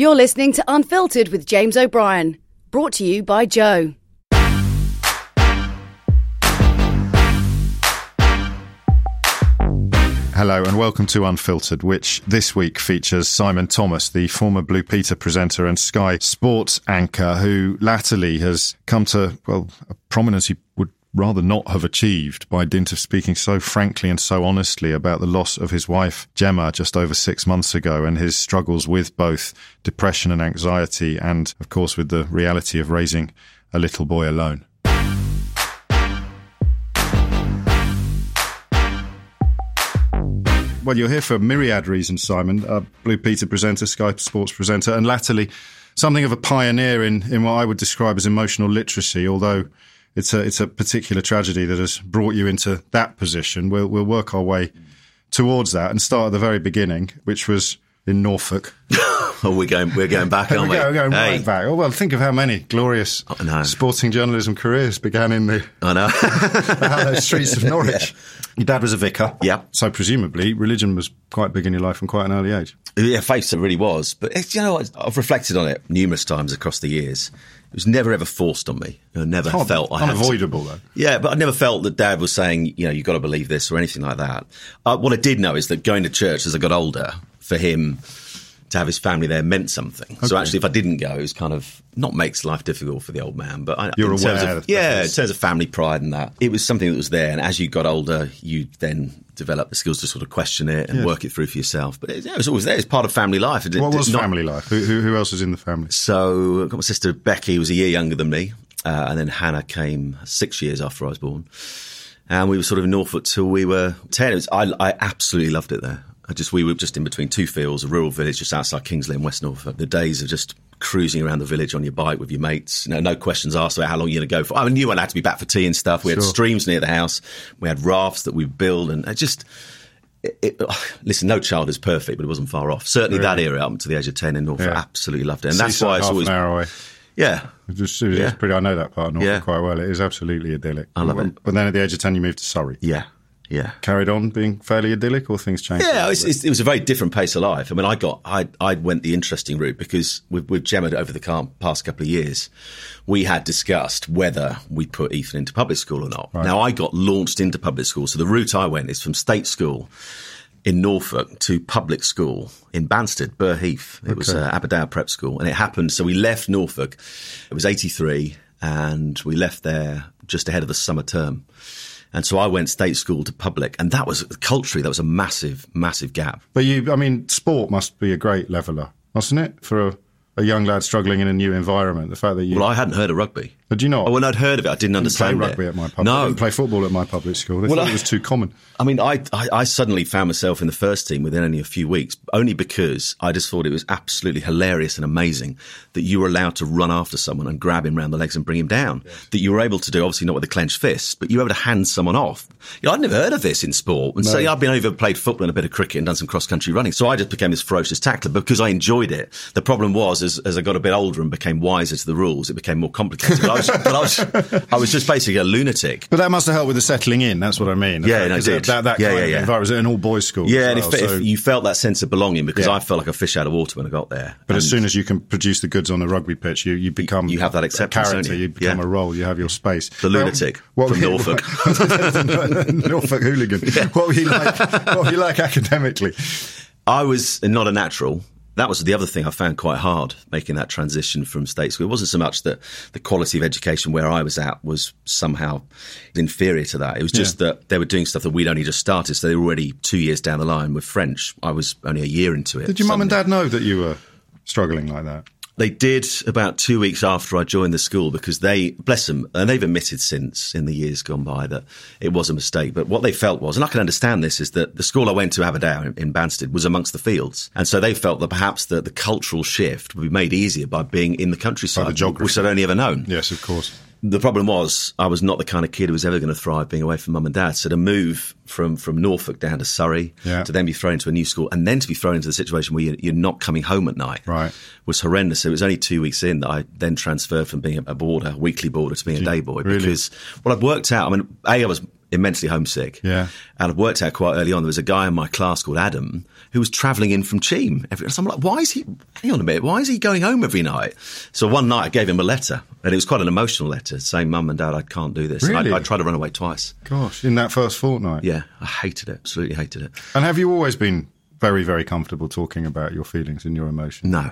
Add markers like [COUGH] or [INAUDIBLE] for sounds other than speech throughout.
You're listening to Unfiltered with James O'Brien, brought to you by Joe. Hello and welcome to Unfiltered, which this week features Simon Thomas, the former Blue Peter presenter and Sky Sports anchor, who latterly has come to, well, a prominence he would rather not have achieved by dint of speaking so frankly and so honestly about the loss of his wife, Gemma, just over six months ago, and his struggles with both depression and anxiety, and of course with the reality of raising a little boy alone. Well, you're here for myriad reasons, Simon. Uh, Blue Peter presenter, Sky Sports presenter, and latterly something of a pioneer in, in what I would describe as emotional literacy, although it's a, it's a particular tragedy that has brought you into that position. We'll, we'll work our way towards that and start at the very beginning, which was in Norfolk. [LAUGHS] oh, we're going, we're going back, aren't [LAUGHS] we? We're going, Hey. right back. Oh, well, think of how many glorious oh, I sporting journalism careers began in the I know. [LAUGHS] the hallowed streets of Norwich. Your dad was a vicar. Yeah. So presumably religion was quite big in your life from quite an early age. yeah, faith it really was. But it's, you know. I've reflected on it numerous times across the years. It was never ever forced on me. I never Hard- felt I unavoidable though. Yeah, but I never felt that Dad was saying, you know, you've got to believe this or anything like that. Uh, what I did know is that going to church as I got older, for him to have his family there meant something. So actually, if I didn't go, it was kind of not makes life difficult for the old man, but I, You're in terms aware of, yeah, in terms of family pride and that, it was something that was there. And as you got older, you then develop the skills to sort of question it and Yeah. work it through for yourself. But it, yeah, it was always there. It's part of family life. It- What was not- family life? Who, who, who else was in the family? so I got my sister Becky, who was a year younger than me, uh, and then Hannah came six years after I was born. And we were sort of in Norfolk till we were ten. It was, I, I absolutely loved it there. I just we were just in between two fields, a rural village just outside King's Lynn in West Norfolk. The days of just cruising around the village on your bike with your mates, you know, no questions asked about how long you're going to go for. I knew I had to be back for tea and stuff. We had Sure. streams near the house. We had rafts that we built, and it just. It, it, listen, no child is perfect, but it wasn't far off. Certainly that era up to the age of 10 in Norfolk, Yeah. absolutely loved it. And that's why it's always, an hour away. yeah, It was- it was Yeah. pretty, I know that part of Norfolk Yeah. quite well. It is absolutely idyllic. I love it. But then at the age of 10, you moved to Surrey. yeah, yeah. Carried on being fairly idyllic or things changed? Yeah, it's, it's, it was a very different pace of life. I mean, I got, I, I went the interesting route because with, with Gemma over the past couple of years, we had discussed whether we put Ethan into public school or not. Now, I got launched into public school. So the route I went is from state school in Norfolk to public school in Banstead, Burgh Heath. It was Okay. uh, Aberdour Prep School. And it happened, so we left Norfolk. It was 83 and we left there just ahead of the summer term. And so I went state school to public, and that was culturally that was a massive, massive gap. But you, I mean, sport must be a great leveller, mustn't it? For a, a young lad struggling in a new environment. The fact that you. Well, I hadn't heard of rugby. Did you not? Oh, when I'd heard of it, I didn't didn't play rugby it. at my public. No, didn't play football at my public school. They Well, thought I- it was too common. I mean, I, I I suddenly found myself in the first team within only a few weeks, only because I just thought it was absolutely hilarious and amazing that you were allowed to run after someone and grab him round the legs and bring him down. That you were able to do, obviously not with a clenched fist, but you were able to hand someone off. You know, I'd never heard of this in sport. And so No. I've been over, played football and a bit of cricket and done some cross country running. So I just became this ferocious tackler because I enjoyed it. The problem was, as, as I got a bit older and became wiser to the rules, it became more complicated. [LAUGHS] But I was, but I was, I was just basically a lunatic. But that must have helped with the settling in. That's what I mean. Yeah, no, it did. That, that Yeah, kind yeah, of yeah. environment. Was an all boys school? Yeah, as and if, So- if you felt that sense of belonging, because Yeah. I felt like a fish out of water when I got there. But as soon as you can produce the goods on the rugby pitch, you, you become you have that a acceptance, character. you? You become Yeah. a role. You have your space. The lunatic from Norfolk. [LAUGHS] Norfolk hooligan. [LAUGHS] What were you like? What were you like academically? I was not a natural. That was the other thing I found quite hard making that transition from state school. It wasn't so much that the quality of education where I was at was somehow inferior to that. It was just that they were doing stuff that we'd only just started. So they were already two years down the line with French. I was only a year into it. Did your mum and dad know that you were struggling like that? They did about two weeks after I joined the school because they, bless them, and they've admitted since in the years gone by that it was a mistake. But what they felt was, and I can understand this, is that the school I went to, Aberdour in, in Banstead, was amongst the fields. And so they felt that perhaps the, the cultural shift would be made easier by being in the countryside, By the geography. which I'd only ever known. Yes, of course. The problem was I was not the kind of kid who was ever going to thrive being away from mum and dad. So to move from, from Norfolk down to Surrey, Yeah. to then be thrown into a new school, and then to be thrown into the situation where you're, you're not coming home at night, Right. was horrendous. It was only two weeks in that I then transferred from being a boarder, weekly boarder, to being a day boy. really? Because well, I'd worked out. I mean, a I was immensely homesick. Yeah. And I worked out quite early on. There was a guy in my class called Adam who was travelling in from Cheam. Every, so I'm like, why is he? Hang on a minute. Why is he going home every night? So one night I gave him a letter, and it was quite an emotional letter saying, "Mum and Dad, I can't do this." Really? I, I tried to run away twice. Gosh, in that first fortnight. Yeah, I hated it. Absolutely hated it. And have you always been very, very comfortable talking about your feelings and your emotions? No.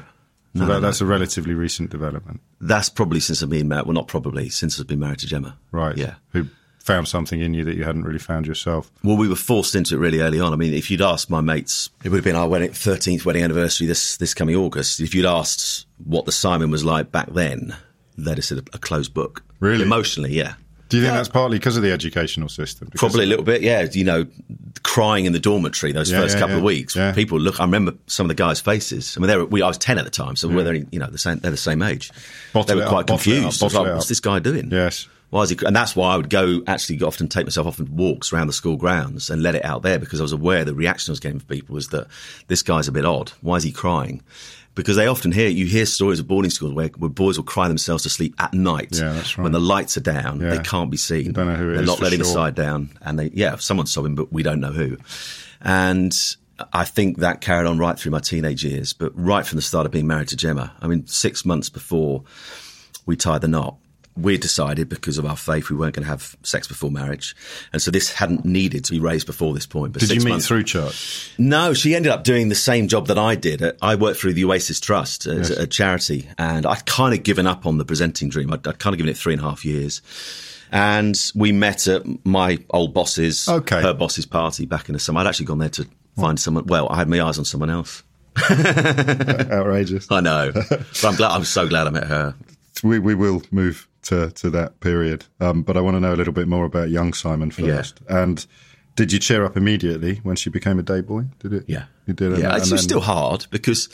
So No, that, no, that's a relatively recent development, That's probably since I've been married. Well, not probably since I've been married to Gemma. right? Yeah. Who found something in you that you hadn't really found yourself? Well, we were forced into it really early on. I mean, if you'd asked my mates, it would have been our wedding, 13th wedding anniversary this, this coming August. If you'd asked what the Simon was like back then, they'd have said a, a closed book. Really? Emotionally, yeah. Do you think that's partly because of the educational system? Because- Probably a little bit, yeah. You know, crying in the dormitory those Yeah, first yeah, couple of weeks. Yeah. People look. I remember some of the guys' faces. I mean, they were. We, I was ten at the time, so we're you know the same. They're the same age. Bottle they were quite up, confused. I was bottle like, What's this guy doing? Yes. Why is he? And that's why I would go actually often take myself off and walks around the school grounds and let it out there because I was aware the reaction I was getting from people was that this guy's a bit odd. Why is he crying? Because they often hear you hear stories of boarding schools where, where boys will cry themselves to sleep at night Yeah, that's right. when the lights are down. Yeah. They can't be seen. Don't know who it They're not letting the side down, and they yeah, someone's sobbing, but we don't know who. And I think that carried on right through my teenage years, but right from the start of being married to Gemma. I mean, six months before we tied the knot, we decided because of our faith we weren't going to have sex before marriage, and so this hadn't needed to be raised before this point. But Did you meet months- through church? no, she ended up doing the same job that I did. Uh, I worked through the Oasis Trust as Yes. a charity, and I'd kind of given up on the presenting dream. I'd, I'd kind of given it three and a half years. And we met at my old boss's, Okay. her boss's party back in the summer. I'd actually gone there to find someone. Well, I had my eyes on someone else. [LAUGHS] Outrageous. I know, but I'm glad. I'm so glad I met her. we, we will move to, to that period. Um, but I want to know a little bit more about young Simon first. And did you cheer up immediately when she became a day boy? Did it? Yeah, You did. Yeah, and it's then- still hard because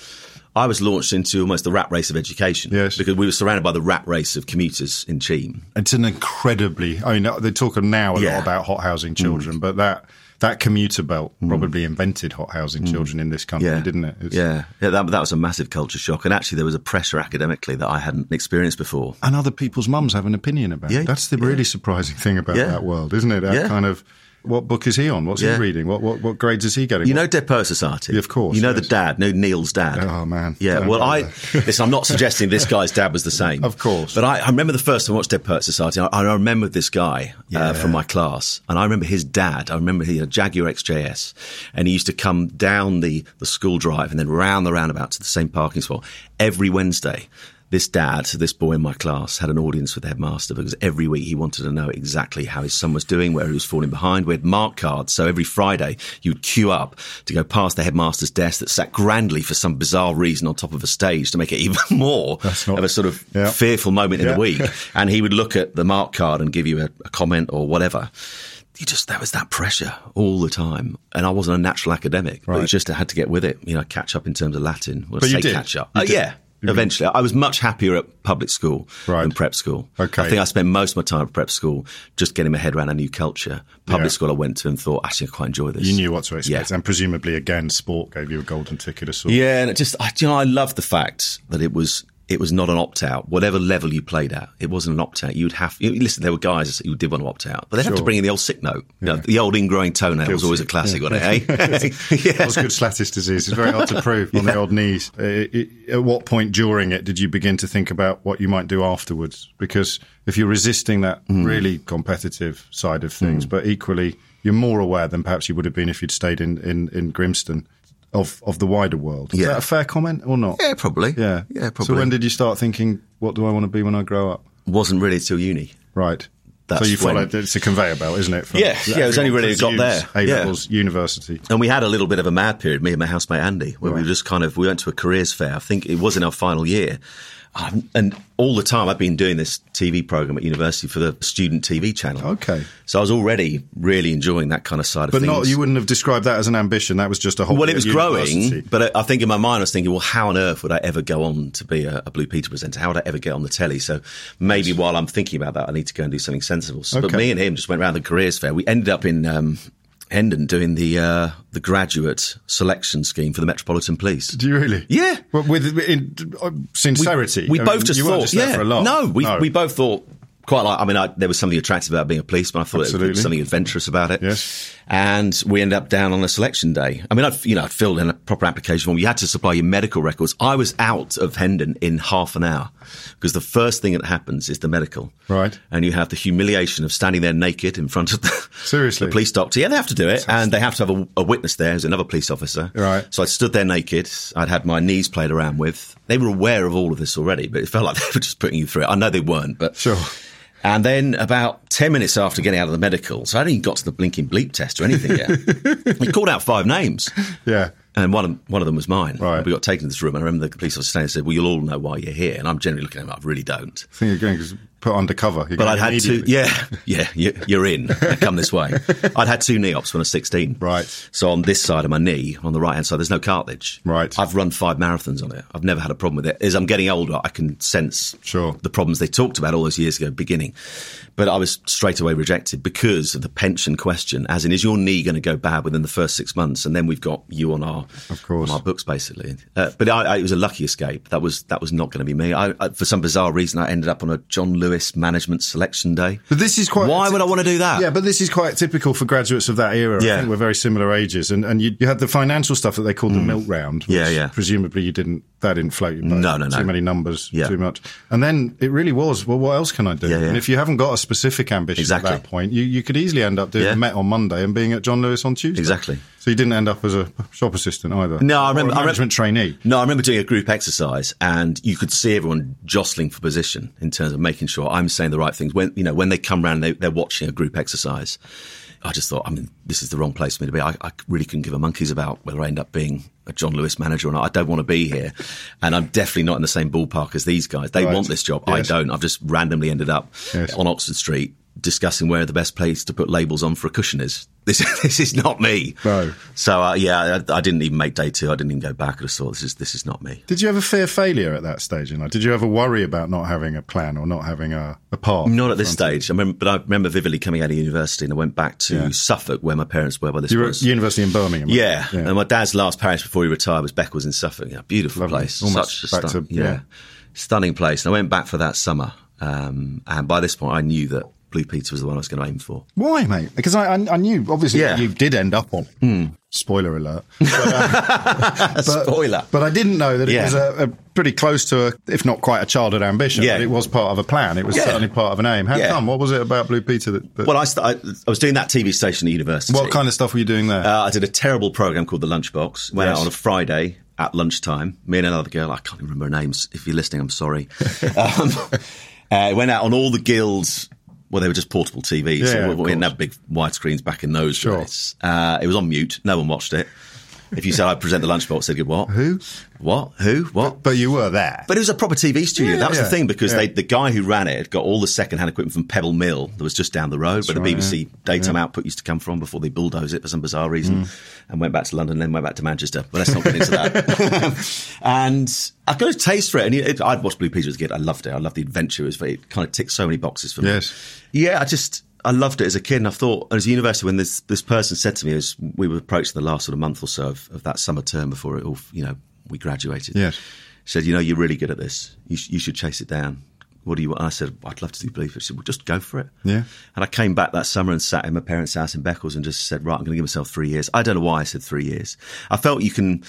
I was launched into almost the rat race of education. Yes. because we were surrounded by the rat race of commuters in Cheam. It's an incredibly. I mean, they talk now a Yeah. Mm. lot about hot housing children, but that that commuter belt probably invented hot housing children in this country, Mm. yeah. didn't it? It's- yeah, yeah, that, that was a massive culture shock, and actually there was a pressure academically that I hadn't experienced before. And other people's mums have an opinion about Yeah, it. That's the really surprising thing about Yeah. that world, isn't it? That Yeah. kind of. What book is he on? What's Yeah. he reading? What, what what grades is he getting? You know Dead Poet Society? Yeah, of course, You know yes. the dad, no Neil's dad. Oh, man. Yeah, Don't well, I [LAUGHS] listen. I'm not suggesting this guy's dad was the same, Of course. But I, I remember the first time I watched Dead Poet Society. I, I remember this guy uh, from my class, and I remember his dad. I remember he had a Jaguar XJS, and he used to come down the the school drive and then round the roundabout to the same parking spot every Wednesday. This dad, this boy in my class, had an audience with the headmaster because every week he wanted to know exactly how his son was doing, where he was falling behind. We had mark cards, so every Friday you'd queue up to go past the headmaster's desk that sat grandly for some bizarre reason on top of a stage to make it [LAUGHS] even more not- of a sort of Yeah. fearful moment in Yeah. the week. [LAUGHS] And he would look at the mark card and give you a, a comment or whatever. You just there was that pressure all the time, and I wasn't a natural academic, but Right. you just had to get with it. You know, catch up in terms of Latin. Well, But you did. catch up. Uh, yeah, Did. eventually. I was much happier at public school Right. than prep school. Okay. I think I spent most of my time at prep school just getting my head around a new culture. Public Yeah. school, I went to and thought, actually, I quite enjoy this. You knew what to expect, Yeah. and presumably, again, sport gave you a golden ticket of sorts. Yeah, and it just I, you know I love the fact that it was it was not an opt out. Whatever level you played at, it wasn't an opt out. You'd have you, listen. There were guys who did want to opt out, but they'd have to bring in the old sick note. You know, the old ingrowing toenail was always a classic, wasn't it? Eh? [LAUGHS] That [LAUGHS] yeah. was good Schlatter's disease. It's very hard to prove on the old knees. Uh, it- at what point during it did you begin to think about what you might do afterwards? Because if you're resisting that Hmm. really competitive side of things, but equally you're more aware than perhaps you would have been if you'd stayed in, in, in Grimston of, of the wider world. Is Yeah. that a fair comment or not? Yeah, probably. Yeah. yeah, probably. So when did you start thinking, what do I want to be when I grow up? wasn't really till uni. Right. That's so you when- followed, it's a conveyor belt, isn't it? From- Yeah, yeah, it was only really got there. A Yeah. levels, university. And we had a little bit of a mad period, me and my housemate Andy, where we Right. were just kind of we went to a careers fair. I think it was in our final year, um, and all the time I've been doing this TV program at university for the student TV channel. Okay. so I was already really enjoying that kind of side of But things. not, you wouldn't have described that as an ambition. That was just a whole. well, it was growing, but I think in my mind I was thinking, well, how on earth would I ever go on to be a, a Blue Peter presenter? How would I ever get on the telly? So maybe while I'm thinking about that, I need to go and do something sensible. So, But me and him just went around the careers fair. We ended up in um, Hendon doing the uh, the graduate selection scheme for the Metropolitan Police. Do you really? Yeah. Well, with in, uh, sincerity. We I both mean, just thought, just there yeah, for a laugh. no, we we both thought quite like. I mean, I, there was something attractive about being a policeman. I thought there Absolutely. was something adventurous about it. Yes. And we ended up down on a selection day. I mean, I'd, you know, I'd filled in a proper application form. You had to supply your medical records. I was out of Hendon in half an hour because the first thing that happens is the medical. Right. And you have the humiliation of standing there naked in front of the, Seriously? [LAUGHS] the police doctor. Yeah, they have to do it. And they have to have a, a witness there who's another police officer. Right. So I stood there naked. I'd had my knees played around with. They were aware of all of this already, but it felt like [LAUGHS] they were just putting you through it. I know they weren't, but Sure. And then about 10 minutes after getting out of the medical, so I hadn't even got to the blinking bleep test or anything yet. [LAUGHS] he called out five names. Yeah. And one of, one of them was mine. Right. We got taken to this room, and I remember the police officer saying, said, Well, you'll all know why you're here. And I'm generally looking at him, I really don't. I think to put undercover. You're But I'd had two, yeah, [LAUGHS] yeah, you, you're in. Come this way. [LAUGHS] I'd had two knee ops when I was 16. Right. So on this side of my knee, on the right hand side, there's no cartilage. Right. I've run five marathons on it. I've never had a problem with it. As I'm getting older, I can sense Sure. the problems they talked about all those years ago, beginning. But I was straight away rejected because of the pension question. As in, is your knee going to go bad within the first six months? And then we've got you on our Of course. our books, basically. Uh, but I, I, it was a lucky escape. That was that was not going to be me. I, I, for some bizarre reason, I ended up on a John Lewis management selection day. But this is quite. Why would I want to do that? Yeah, but this is quite typical for graduates of that era. I Yeah. think we're very similar ages, and and you, you had the financial stuff that they called the milk round. Which Mm. Yeah, yeah. Presumably, you didn't. That didn't float your boat. No, no, no. Too many numbers. Yeah. Too much. And then it really was. Well, what else can I do? Yeah, yeah. And if you haven't got a specific ambition Exactly. at that point, you you could easily end up doing Yeah. the Met on Monday and being at John Lewis on Tuesday. Exactly. So you didn't end up as a shop assistant either. No, I Or a remember- I remember- management trainee. No, I remember doing a group exercise, and you could see everyone jostling for position in terms of making sure I'm saying the right things. When you know when they come round, they, they're watching a group exercise. I just thought, I mean, this is the wrong place for me to be. I, I really couldn't give a monkey's about whether I end up being a John Lewis manager or not. I don't want to be here, and I'm definitely not in the same ballpark as these guys. They Right. want this job. I don't. I've just randomly ended up Yes. on Oxford Street discussing where the best place to put labels on for a cushion is. [LAUGHS] This this is not me. No. So uh, yeah, I, I didn't even make day two. I didn't even go back. I just thought this is this is not me. Did you ever fear failure at that stage in life? Did you ever worry about not having a plan or not having a, a path? Not at this stage. I remember, but I remember vividly coming out of university and I went back to Yeah. Suffolk, where my parents were by this You were at university in Birmingham. right? Yeah. and my dad's last parish before he retired was Beccles in Suffolk. Yeah, beautiful Lovely. place, Almost such back stun- to- yeah. yeah. stunning place. And I went back for that summer, um, and by this point, I knew that Blue Peter was the one I was going to aim for. Why, mate? Because I, I, I knew, obviously, Yeah. You did end up on. Spoiler alert. [LAUGHS] But, Spoiler. But I didn't know that it Yeah. was a, a pretty close to, a, if not quite a childhood ambition, Yeah. but it was part of a plan. It was Yeah. certainly part of an aim. How come? What was it about Blue Peter that. that Well, I, st- I, I was doing that TV station at university. what kind of stuff were you doing there? Uh, I did a terrible program called The Lunchbox. Went Yes. out on a Friday at lunchtime. Me and another girl, I can't even remember her names. If you're listening, I'm sorry. [LAUGHS] um, uh, went out on all the guilds. Well, they were just portable TVs. Yeah, so of we didn't have big widescreens back in those Sure. days. Uh, it was on mute. No one watched it. If you said I present the lunchbox, they'd go, "What? Who? What? Who? What?" but you were there. But it was a proper TV studio. Yeah, that was yeah, the thing because yeah. they, the guy who ran it got all the second-hand equipment from Pebble Mill that was just down the road, where right, the BBC daytime output used to come from before they bulldozed it for some bizarre reason, Mm. and went back to London, then went back to Manchester. But let's not get into that. [LAUGHS] and I got a taste for it, and it, I'd watched Blue Peter as a kid. I loved it. I loved the adventure. It, was it kind of ticked so many boxes for me. Yes. Yeah, I just I loved it as a kid, and I thought as a university when this this person said to me as we were approaching the last sort of month or so of, of that summer term before it all you know we graduated. Yes. said you know you're really good at this. You sh- you should chase it down. What do you want? I said I'd love to do Blue. She said well just go for it. Yeah. And I came back that summer and sat in my parents' house in Beccles and just said right I'm going to give myself three years. I don't know why I said three years. I felt you can.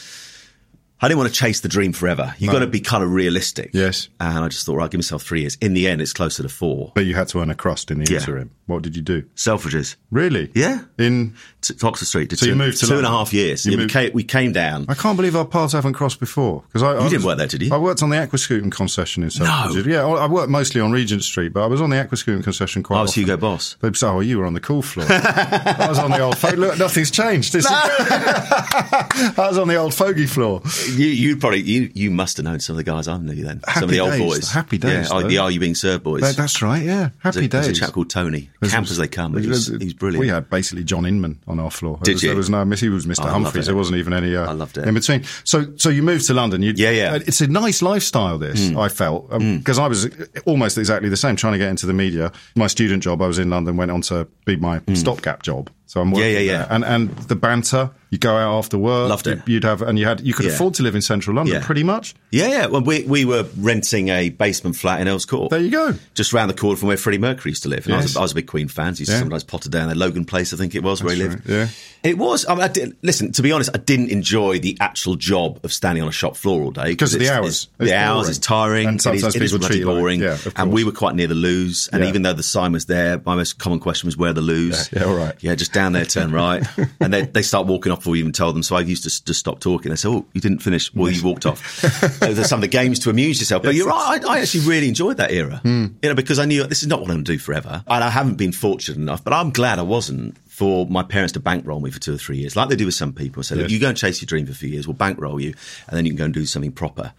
I didn't want to chase the dream forever. You've got to be kind of realistic. Yes. And I just thought, right, give myself three years. In the end, it's closer to four. But you had to earn a crust in the Yeah. interim. What did you do? Selfridges. Really? Yeah. In to Oxford Street. Did So you two, moved to two and a half years. You Yeah, we, came, we came down. I can't believe our paths haven't crossed before. Because I, I didn't was- work there, did you? I worked on the Aquascutum concession in Selfridges. Yeah, I worked mostly on Regent Street, but I was on the Aquascutum concession quite I was often. Hugo Boss. They say, oh, you were on the cool floor. [LAUGHS] I was on the old. Fo- look, nothing's changed. Is- [LAUGHS] I was on the old fogey floor. You, you probably you, you must have known some of the guys I knew then. some of the old boys. the happy days, Yeah, the Are You Being Served boys. That- that's right. Yeah, There's happy a, there's a chap called Tony. Camp as they come. But he was, brilliant. We had basically John Inman on our floor. There Did was, you? There was no miss. He was Mr. Oh, Humphries. There wasn't even any. Uh, I loved it. in between. So, so you moved to London. You, Yeah, yeah. uh, It's a nice lifestyle. This Hmm. I felt because I was almost exactly the same. Trying to get into the media. My student job, I was in London. Went on to be my Hmm. stopgap job. So I'm working Yeah, yeah, there. yeah. And and the banter, you go out after work. Loved it. You'd have and you had you could Yeah. afford to live in central London Yeah. pretty much. Yeah, yeah. Well, we we were renting a basement flat in Earls Court. There you go. Just round the corner from where Freddie Mercury used to live. And I, was a, I was a big Queen fan. So used Yeah. to sometimes potter down there. Logan Place, I think it was, where he lived. right, yeah. It was. I mean, I did, listen, to be honest, I didn't enjoy the actual job of standing on a shop floor all day. Because of the hours. the hours boring. is tiring. And it is, sometimes it is people bloody you like- boring. yeah, and we were quite near the loos. And even though the sign was there, my most common question was, where the loos? Yeah, yeah, all right. Yeah, just down there, turn right. [LAUGHS] and they, they start walking off before we even told them. So I used to just stop talking. They said, oh, you didn't finish. Well, you walked off. [LAUGHS] There's some of the games to amuse yourself. But you're right. I, I actually really enjoyed that era. Hmm. You know, because I knew this is not what I'm going to do forever. And I haven't been fortunate enough, but I'm glad I wasn't for my parents to bankroll me for two or three years, like they do with some people. So Yes. you go and chase your dream for a few years, we'll bankroll you, and then you can go and do something proper.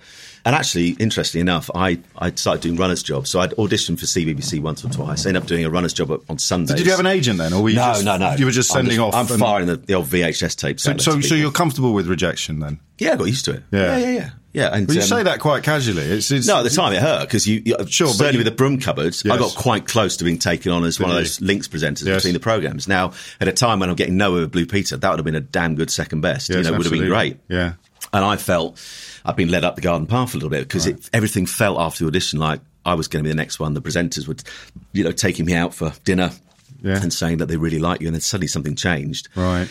And actually, interestingly enough, I, I started doing runners' jobs. So I'd auditioned for CBBC once or twice. I ended up doing a runners' job on Sundays. Did you have an agent then, or were you no, just, no, no. You were just I'm sending off. I'm firing the, the old VHS tapes. So, so, so you're comfortable with rejection then? yeah, I got used to it. Yeah. yeah, yeah, yeah. yeah and, Well, you um, say that quite casually. It's, it's no, at the time it hurt because you, you Sure, certainly you- with the broom cupboards, I got quite close to being taken on as one of those links presenters Yes. between the programs. Now, at a time when I'm getting nowhere with Blue Peter, that would have been a damn good second best. Yes, you know, would have been great. Yeah. And I felt I'd been led up the garden path a little bit because it, everything felt after the audition like I was going to be the next one. The presenters would, you know, taking me out for dinner Yeah. and saying that they really like you, and then suddenly something changed. Right.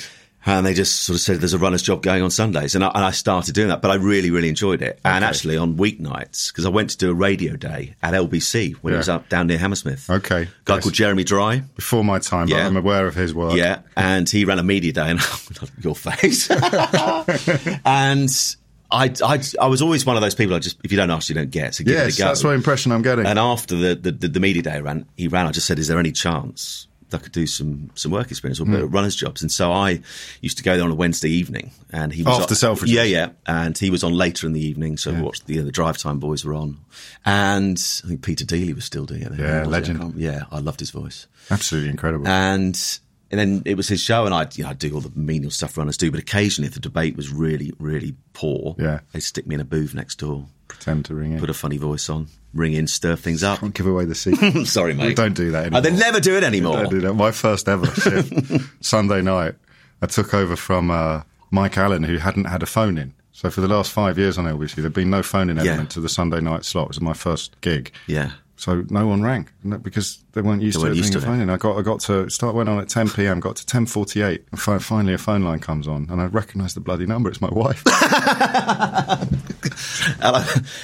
And they just sort of said, there's a runner's job going on Sundays. And I, and I started doing that, but I really, really enjoyed it. And actually on weeknights, because I went to do a radio day at LBC when Yeah. it was up down near Hammersmith. Okay. guy Yes. called Jeremy Dry. Before my time, but Yeah. I'm aware of his work. Yeah. And he ran a media day and [LAUGHS] your face. [LAUGHS] and I, I, I was always one of those people I just, if you don't ask, you don't get. So give Yes, it a go. that's what impression I'm getting. And after the, the, the, the media day ran, he ran, I just said, is there any chance that I could do some, some work experience or hmm. bit of runners jobs? And so I used to go there on a Wednesday evening and he was After on, Selfridges? Yeah, yeah. And he was on later in the evening. So I watched the, the drive time boys were on. And I think Peter Deeley was still doing it. Yeah? I legend. can't- Yeah, I loved his voice. Absolutely incredible. And and then it was his show, and I'd, you know, I'd do all the menial stuff runners do. But occasionally, if the debate was really, really poor, Yeah. they'd stick me in a booth next door, Pretend to ring in. put a funny voice on, ring in, stir things up. Can't give away the secret. [LAUGHS] Sorry, mate. don't do that Oh, they never do it anymore. Don't do that. My first ever [LAUGHS] Sunday night, I took over from uh, Mike Allen, who hadn't had a phone in. So for the last five years on LBC, there'd been no phone in Yeah. element to the Sunday night slot. It was my first gig. Yeah. So no one rang because they weren't used They to weren't it used being to a phone in. I got I got to start went on at 10 p.m. Got to 10:48. And finally, a phone line comes on, and I recognise the bloody number. It's my wife. [LAUGHS] Hello.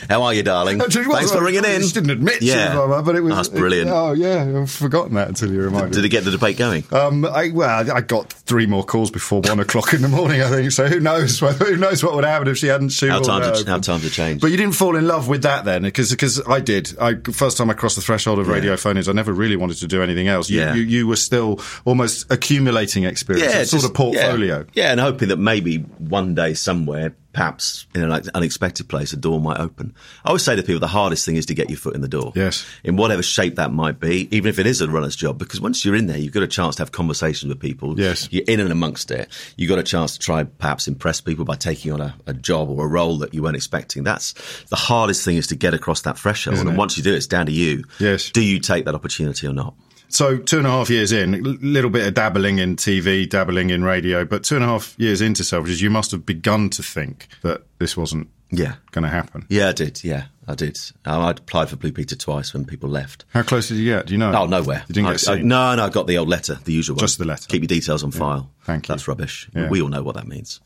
How are you, darling? Thanks for ringing in. She didn't admit, Yeah. was, but it was That's brilliant. oh yeah, I've forgotten that until you reminded. Me Did it get the debate going? Um, I, well, I got three more calls before one o'clock in the morning. I think so. Who knows? Who knows what would happen if she hadn't How shoehorned times how times have changed. But you didn't fall in love with that then, because I did. I first time I crossed the threshold of radio phone-ins, I never really wanted to do anything else. You, Yeah. you, you were still almost accumulating experience, a sort of portfolio. Yeah. yeah, and hoping that maybe one day somewhere, perhaps in an unexpected place, a door might open. I always say to people, the hardest thing is to get your foot in the door. Yes. In whatever shape that might be, even if it is a runner's job, because once you're in there, you've got a chance to have conversations with people. Yes. You're in and amongst it. You've got a chance to try perhaps impress people by taking on a, a job or a role that you weren't expecting. That's the hardest thing is to get across that threshold. Isn't and it? once you do, it's down to you. Yes. Do you take that opportunity or not? So two and a half years in, a little bit of dabbling in TV, dabbling in radio, but two and a half years into Selfridges, you must have begun to think that this wasn't Yeah. going to happen. Yeah, I did. Yeah, I did. Um, I'd applied for Blue Peter twice when people left. How close did you get? Do you know? Oh, nowhere. You didn't I, get I- seen? no, no, I got the old letter, the usual one. Just the letter. Keep your details on file. Thank you. That's rubbish. Yeah. We all know what that means.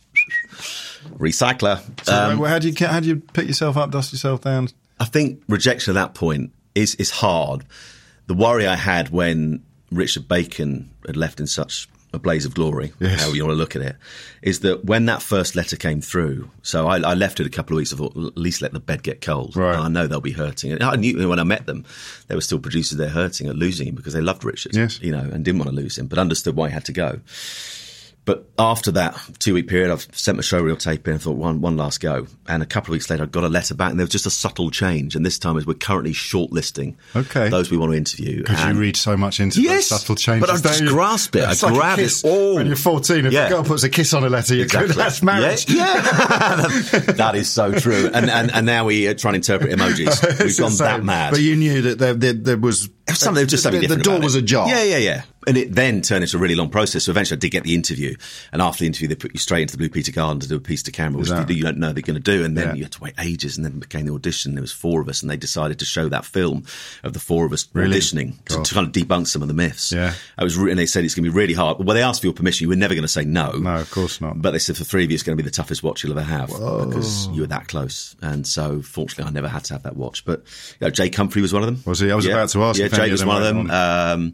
Recycler. So Um, how do you how do you pick yourself up, dust yourself down? I think rejection at that point is is hard. The worry I had when Richard Bacon had left in such a blaze of glory, Yes. however you want to look at it, is that when that first letter came through, so I, I left it a couple of weeks, I thought, at least let the bed get cold. Right. I know they'll be hurting. And I knew when I met them, they were still producers, they're hurting at losing him because they loved Richard, Yes. you know, and didn't want to lose him, but understood why he had to go. But after that two week period, I've sent my showreel tape in and thought one one last go. And a couple of weeks later, I got a letter back, and there was just a subtle change. And this time, is we're currently shortlisting Okay. those we want to interview. Because you read so much into Yes, subtle changes. but I just you? grasp it. I It's like a grab it all. When you're 14, if Yeah. a girl puts a kiss on a letter, you're good. [LAUGHS] That's marriage. Yeah, yeah. [LAUGHS] that is so true. And and, and now we uh, try and interpret emojis. [LAUGHS] We've gone the that mad. But you knew that there, there, there was something, just something the, the door was ajar. Yeah, yeah, yeah. And it then turned into a really long process. So eventually I did get the interview. And after the interview, they put you straight into the Blue Peter Garden to do a piece to camera, which that- you don't know they're going to do. And then Yeah. you had to wait ages. And then became the audition. There was four of us and they decided to show that film of the four of us Really? auditioning to, to kind of debunk some of the myths. Yeah. I was, re- and they said it's going to be really hard. Well, they asked for your permission. You were never going to say no. No, of course not. But they said for three of you, it's going to be the toughest watch you'll ever have because you were that close. And so, fortunately, I never had to have that watch. But you know, Jake Humphrey was one of them. Was he? I was about to ask Yeah, if any Jake of was one of them. Um,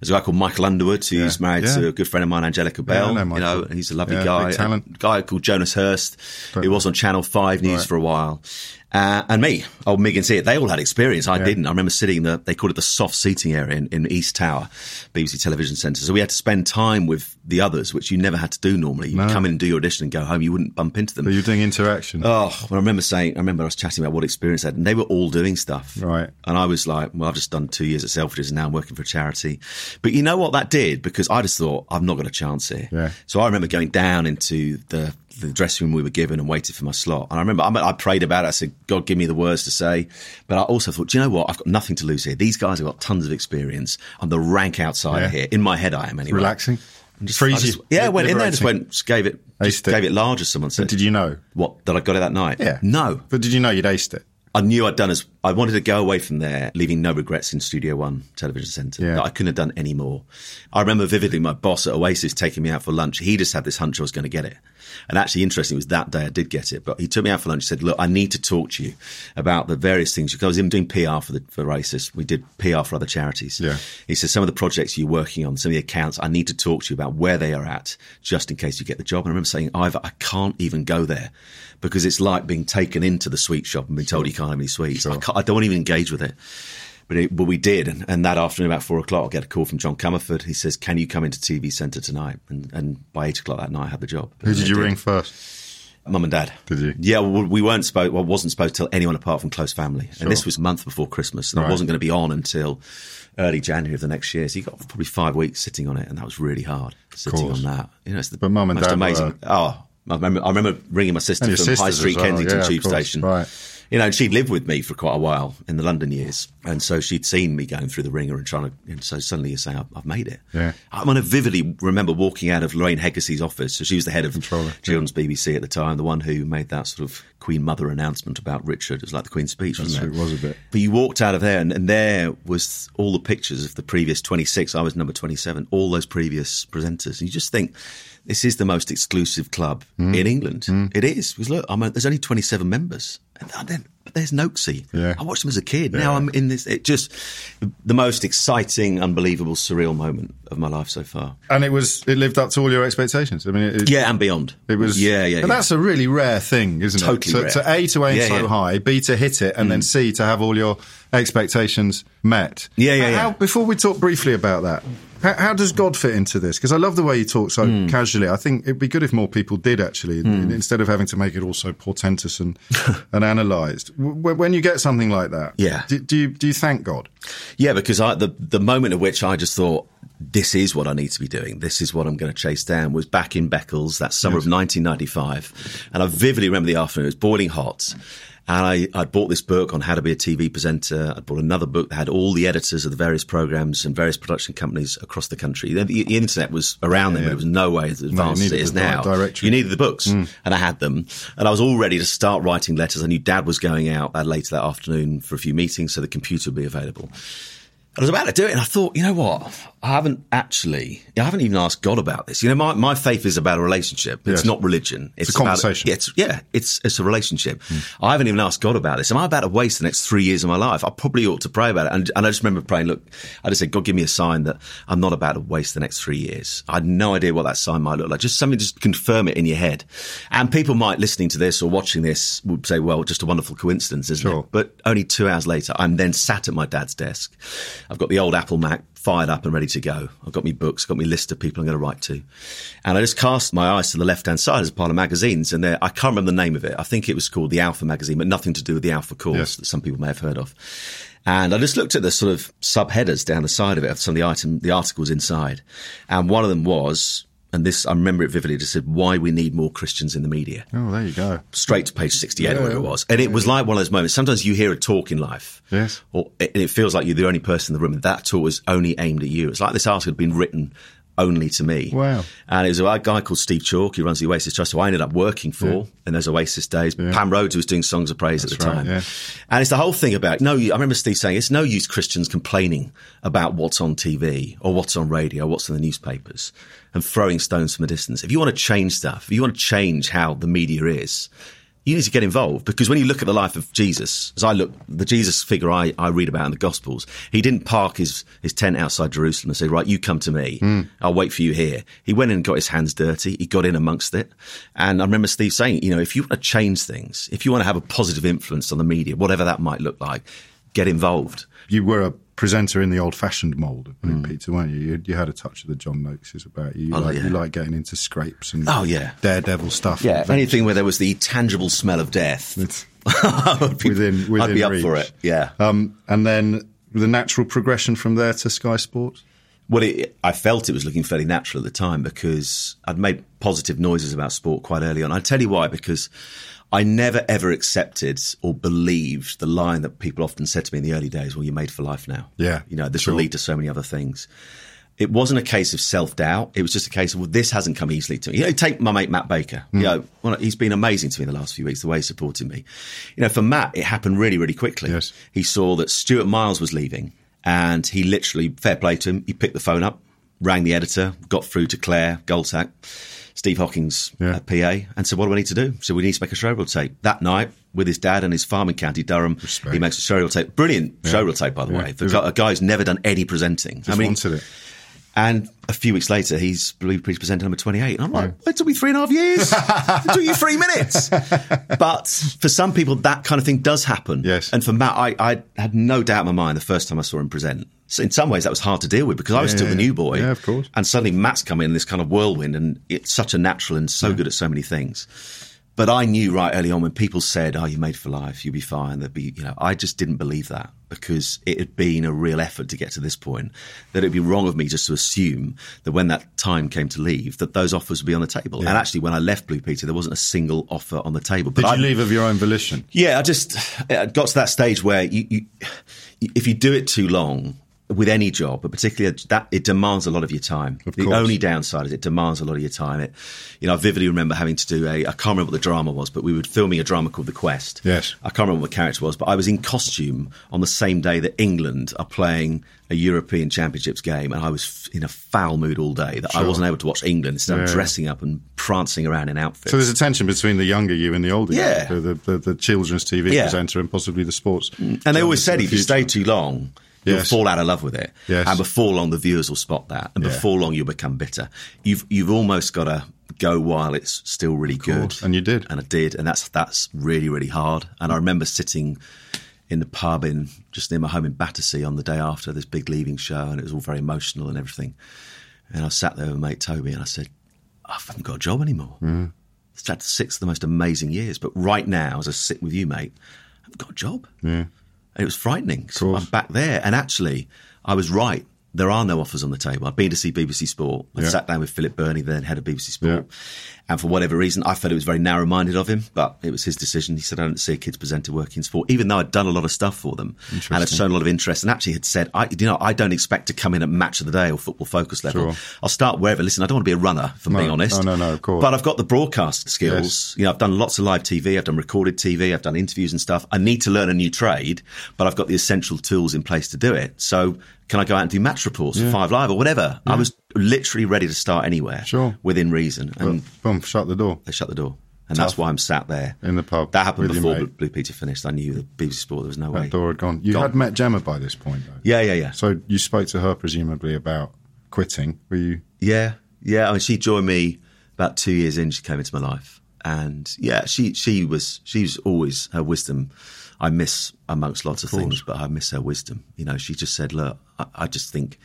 there's a guy called Michael Underwood who's Yeah. married Yeah. to a good friend of mine, Angelica Yeah, Bell. know you know, he's a lovely Yeah, guy. big talent. A guy called Jonas Hurst, Don't who know. was on Channel Five News Right. for a while. Uh, and me, old Mig and it. they all had experience. I Yeah. didn't. I remember sitting in the, they called it the soft seating area in, in East Tower, BBC Television Centre. So we had to spend time with the others, which you never had to do normally. You'd No. come in and do your audition and go home. You wouldn't bump into them. But you're doing interaction. Oh, well, I remember saying, I remember I was chatting about what experience I had, and they were all doing stuff. Right. And I was like, well, I've just done two years at Selfridges and now I'm working for a charity. But you know what that did? Because I just thought, I've not got a chance here. Yeah. So I remember going down into the, the dressing room we were given and waited for my slot. And I remember I, I prayed about it. I said, God, give me the words to say. But I also thought, do you know what? I've got nothing to lose here. These guys have got tons of experience. I'm the rank outsider Yeah. here. In my head, I am anyway. Relaxing. And just- Freeze just-. Yeah, I went in there, just went, gave it, just Aced gave it large, as someone said. Did you know? What, that I got it that night? Yeah. No. But did you know you'd aced it? I knew I'd done as I wanted to go away from there, leaving no regrets in Studio One Television Centre. Yeah. I couldn't have done any more. I remember vividly my boss at Oasis taking me out for lunch. He just had this hunch I was going to get it. And actually, interesting, it was that day I did get it. But he took me out for lunch. He said, "Look, I need to talk to you about the various things." Because I was even doing PR for the for Oasis. We did PR for other charities. Yeah. He said, "Some of the projects you're working on, some of the accounts, I need to talk to you about where they are at, just in case you get the job." And I remember saying, "Ivor, I can't even go there." Because it's like being taken into the sweet shop and being told you can't have any sweets. I, I don't want to even engage with it. But, it, but we did, and, and that afternoon about four o'clock, I get a call from John Comerford. He says, "Can you come into TV Centre tonight?" And, and by eight o'clock that night, I had the job. Who did you ring first? Mum and Dad. Did you? Yeah, well, we weren't supposed. Well, wasn't supposed to tell anyone apart from close family. Sure. And this was a month before Christmas, and Right. I wasn't going to be on until early January of the next year. So you got probably five weeks sitting on it, and that was really hard sitting on that. You know, it's the But Mum and most Dad amazing. were- Oh, I remember. I remember ringing my sister from High Street well, Kensington yeah, Tube. Station. Right. You know, and she'd lived with me for quite a while in the London years, and so she'd seen me going through the ringer and trying to. And so suddenly you say, "I've, I've made it." Yeah. I mean, I vividly remember walking out of Lorraine Heggessey's office. So she was the head of Controller. Children's BBC at the time, the one who made that sort of Queen Mother announcement about Richard. It was like the Queen's speech, wasn't it? it was a bit. But you walked out of there, and, and there was all the pictures of the previous 26. I was number 27. All those previous presenters, and you just think. This is the most exclusive club Mm. in England. It is because look, I'm a, there's only 27 members, and then but there's Noxie. Yeah. I watched them as a kid. Now I'm in this. It just the most exciting, unbelievable, surreal moment of my life so far. And it was it lived up to all your expectations. I mean, it, Yeah, and beyond. It was, Yeah, yeah. But yeah. that's a really rare thing, isn't Totally it? To, rare. to A to aim Yeah, so yeah. Mm. high, B to hit it, and then C to have all your expectations met. Yeah, yeah, How, yeah. Before we talk briefly about that, how, how does God fit into this? Because I love the way you talk so Mm. casually. I think it'd be good if more people did actually, instead of having to make it all so portentous and [LAUGHS] and analysed. W- when you get something like that, Yeah. do, do you do you thank God? Yeah, because I, the the moment at which I just thought this is what I need to be doing, this is what I'm going to chase down, was back in Beccles that summer of 1995, and I vividly remember the afternoon. It was boiling hot. And I, I bought this book on how to be a TV presenter. I bought another book that had all the editors of the various programs and various production companies across the country. The, the internet was around then, but it was no way as advanced as it is now. directory. You needed the books, and I had them, and I was all ready to start writing letters. I knew Dad was going out uh, later that afternoon for a few meetings, so the computer would be available. I was about to do it, and I thought, you know what? I haven't actually, I haven't even asked God about this. You know, my, my faith is about a relationship. It's Yes. not religion. It's, a conversation. About, yeah, it's, yeah, it's it's a relationship. Hmm. I haven't even asked God about this. Am I about to waste the next three years of my life? I probably ought to pray about it. And, and I just remember praying, look, I just said, God, give me a sign that I'm not about to waste the next three years. I had no idea what that sign might look like. Just something, just confirm it in your head. And people might listening to this or watching this would say, well, just a wonderful coincidence, isn't Sure. it? But only two hours later, I'm then sat at my dad's desk. I've got the old Apple Mac fired up and ready to go. I've got my books, got my list of people I'm going to write to. And I just cast my eyes to the left hand side as a pile of magazines. And there, I can't remember the name of it. I think it was called the Alpha magazine, but nothing to do with the Alpha course Yes. that some people may have heard of. And I just looked at the sort of subheaders down the side of it, of some of the item, the articles inside. And one of them was, and this I remember it vividly. It just said why we need more Christians in the media. Oh, there you go. Straight to page sixty-eight, or whatever it was, and it was like one of those moments. Sometimes you hear a talk in life, Yes. or it, it feels like you're the only person in the room, and that talk was only aimed at you. It's like this article had been written only to me. Wow. And it was a guy called Steve Chalke, who runs the Oasis Trust, who I ended up working for in those Oasis days. Pam Rhodes, who was doing Songs of Praise at the right, time. yeah. And it's the whole thing about, no, I remember Steve saying, it's no use Christians complaining about what's on TV or what's on radio or what's in the newspapers and throwing stones from a distance. If you want to change stuff, if you want to change how the media is, you need to get involved because when you look at the life of Jesus, as I look, the Jesus figure I, I read about in the Gospels, he didn't park his, his tent outside Jerusalem and say, right, you come to me. Hmm. I'll wait for you here. He went in and got his hands dirty. He got in amongst it. And I remember Steve saying, you know, if you want to change things, if you want to have a positive influence on the media, whatever that might look like, get involved. You were a presenter in the old-fashioned mould of Blue Peter, weren't you? you? You had a touch of the John Noakes about you. You. Oh, like, yeah. you like getting into scrapes and Oh, yeah. daredevil stuff. Yeah, anything where there was the tangible smell of death. It's I would be, within, within I'd be up reach. for it. Yeah. Um, and then the natural progression from there to Sky Sports. Well, it, I felt it was looking fairly natural at the time because I'd made positive noises about sport quite early on. I'll tell you why, because I never ever accepted or believed the line that people often said to me in the early days, well, you're made for life now. Yeah, You know, this sure. will lead to so many other things. It wasn't a case of self doubt. It was just a case of, well, this hasn't come easily to me. You know, take my mate Matt Baker. Hmm. You know, well, he's been amazing to me in the last few weeks, the way he supported me. You know, for Matt, it happened really, really quickly. Yes. He saw that Stuart Miles was leaving and he literally, fair play to him, he picked the phone up, rang the editor, got through to Claire Goldsack, Steve Hocking's Yeah. uh, PA, and said, what do I need to do? So we need to make a showreel tape. That night, with his dad and his farm in County Durham, Respect. he makes a showreel tape. Brilliant showreel tape, by the Yeah. way. For a guy who's never done any presenting. Just wanted it. And a few weeks later, he's Priest presenter number 28. And I'm like, it took me three and a half years. it took you three minutes. [LAUGHS] But for some people, that kind of thing does happen. Yes. And for Matt, I, I had no doubt in my mind the first time I saw him present. So in some ways, that was hard to deal with because I was Yeah, still the new boy. yeah, of course. And suddenly Matt's come in this kind of whirlwind and it's such a natural and so good at so many things. But I knew right early on when people said, "Oh, you're made for life. You'll be fine." There'd be, you know, I just didn't believe that because it had been a real effort to get to this point. That it'd be wrong of me just to assume that when that time came to leave, that those offers would be on the table. And actually, when I left Blue Peter, there wasn't a single offer on the table. But Did I, you leave of your own volition? yeah, I just I got to that stage where you, you, if you do it too long with any job, but particularly that it demands a lot of your time. Of the only downside is it demands a lot of your time. It, you know, I vividly remember having to do a I can't remember what the drama was, but we were filming a drama called The Quest. Yes. I can't remember what the character was, but I was in costume on the same day that England are playing a European Championships game, and I was f- in a foul mood all day that I wasn't able to watch England. Instead, Yeah. dressing up and prancing around in outfits. So there's a tension between the younger you and the older Yeah. you, the, the, the children's TV Yeah. presenter and possibly the sports. And they always said of the if you stay too long, you'll Yes. fall out of love with it. Yes. And before long, the viewers will spot that. And Yeah. before long, you'll become bitter. You've you've almost got to go while it's still really good. And you did. And I did. And that's that's really really hard. And I remember sitting in the pub in just near my home in Battersea on the day after this big leaving show, and it was all very emotional and everything. And I sat there with my mate Toby, and I said, "I haven't got a job anymore." Mm. It's had six of the most amazing years, but right now, as I sit with you, mate, I haven't got a job. Yeah. It was frightening. So. I'm back there. And actually, I was right. There are no offers on the table. I've been to see BBC Sport. I Yeah. sat down with Philip Burney, then head of BBC Sport. And for whatever reason, I felt it was very narrow minded of him, but it was his decision. He said, I don't see a kids presenter working in sport, even though I'd done a lot of stuff for them and had shown a lot of interest and actually had said, I, you know, I don't expect to come in at match of the day or football focus level. Sure. I'll start wherever. Listen, I don't want to be a runner, if I'm No, being honest. no, no, no, of course. But I've got the broadcast skills. Yes. You know, I've done lots of live TV. I've done recorded TV. I've done interviews and stuff. I need to learn a new trade, but I've got the essential tools in place to do it. So can I go out and do match reports for Five Live or whatever? I was literally ready to start anywhere. Sure. Within reason. And Boom, shut the door. they shut the door. And that's why I'm sat there. In the pub That happened before. Blue Blue Peter finished. I knew that BBC Sport, there was no way. That door had gone. You Gone. had met Gemma by this point, though. Yeah, yeah, yeah. So you spoke to her presumably about quitting. Were you? Yeah, yeah. I mean, she joined me about two years in. She came into my life, and yeah, she she was she's always her wisdom. I miss amongst lots of, things, but I miss her wisdom. You know, she just said, "Look, I, I just think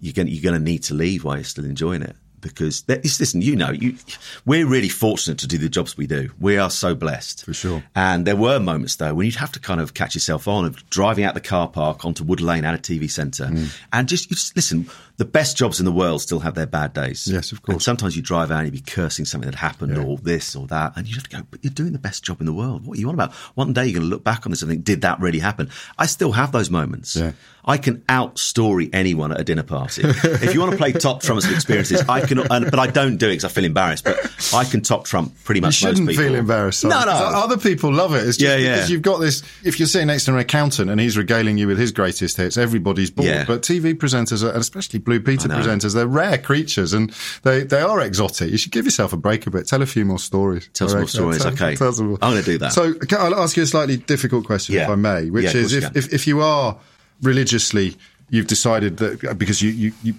you're going you're going to need to leave while you're still enjoying it. because there is, listen, you know, you, we're really fortunate to do the jobs we do. We are so blessed. For sure. And there were moments though when you'd have to kind of catch yourself on of driving out the car park onto Wood Lane at a TV centre Mm. and just, you just listen, the best jobs in the world still have their bad days. Yes, of course. And sometimes you drive out and you'd be cursing something that happened or this or that. And you have to go, but you're doing the best job in the world. What are you on about? One day you're going to look back on this and think, did that really happen? I still have those moments. Yeah. I can outstory anyone at a dinner party. if you want to play top trumps of experiences, I can, and, but I don't do it because I feel embarrassed. But I can top trump pretty much You shouldn't people. feel embarrassed. No, no. Other people love it. It's just Yeah, yeah. because you've got this. If you're sitting next to an accountant and he's regaling you with his greatest hits, everybody's bored. Yeah. But TV presenters, are, and especially Blue Peter presenters, they're rare creatures and they, they are exotic. You should give yourself a break a bit. Tell a few more stories. Tell some more stories, tell- okay. tell. I'm gonna do that. So I'll ask you a slightly difficult question, if I may, which Yeah, is if, if, if you are religiously, you've decided that because you, you, you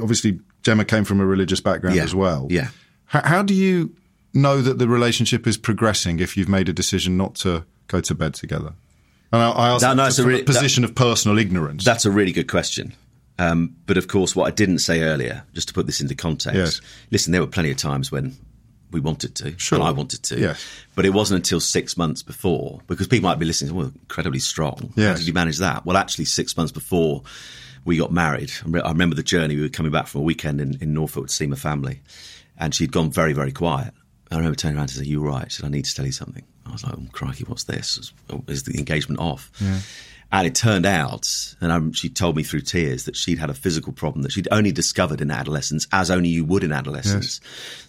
obviously Gemma came from a religious background Yeah. as well. Yeah. How, how do you know that the relationship is progressing if you've made a decision not to go to bed together? And I, I ask No, no, that a from really- a position of personal ignorance. That's a really good question. Um, but of course, what I didn't say earlier, just to put this into context, Yes. listen, there were plenty of times when we wanted to, Sure. I wanted to, Yes. but it wasn't until six months before, because people might be listening, well, incredibly strong. How did you manage that? Well, actually, six months before we got married, I remember the journey. We were coming back from a weekend in, in Norfolk to see my family, and she'd gone very, very quiet. I remember turning around and saying, "You were right." She said, "I need to tell you something." I was like, "Oh crikey, what's this? Is, is the engagement off?" And it turned out, and um, she told me through tears that she'd had a physical problem that she'd only discovered in adolescence, as only you would in adolescence,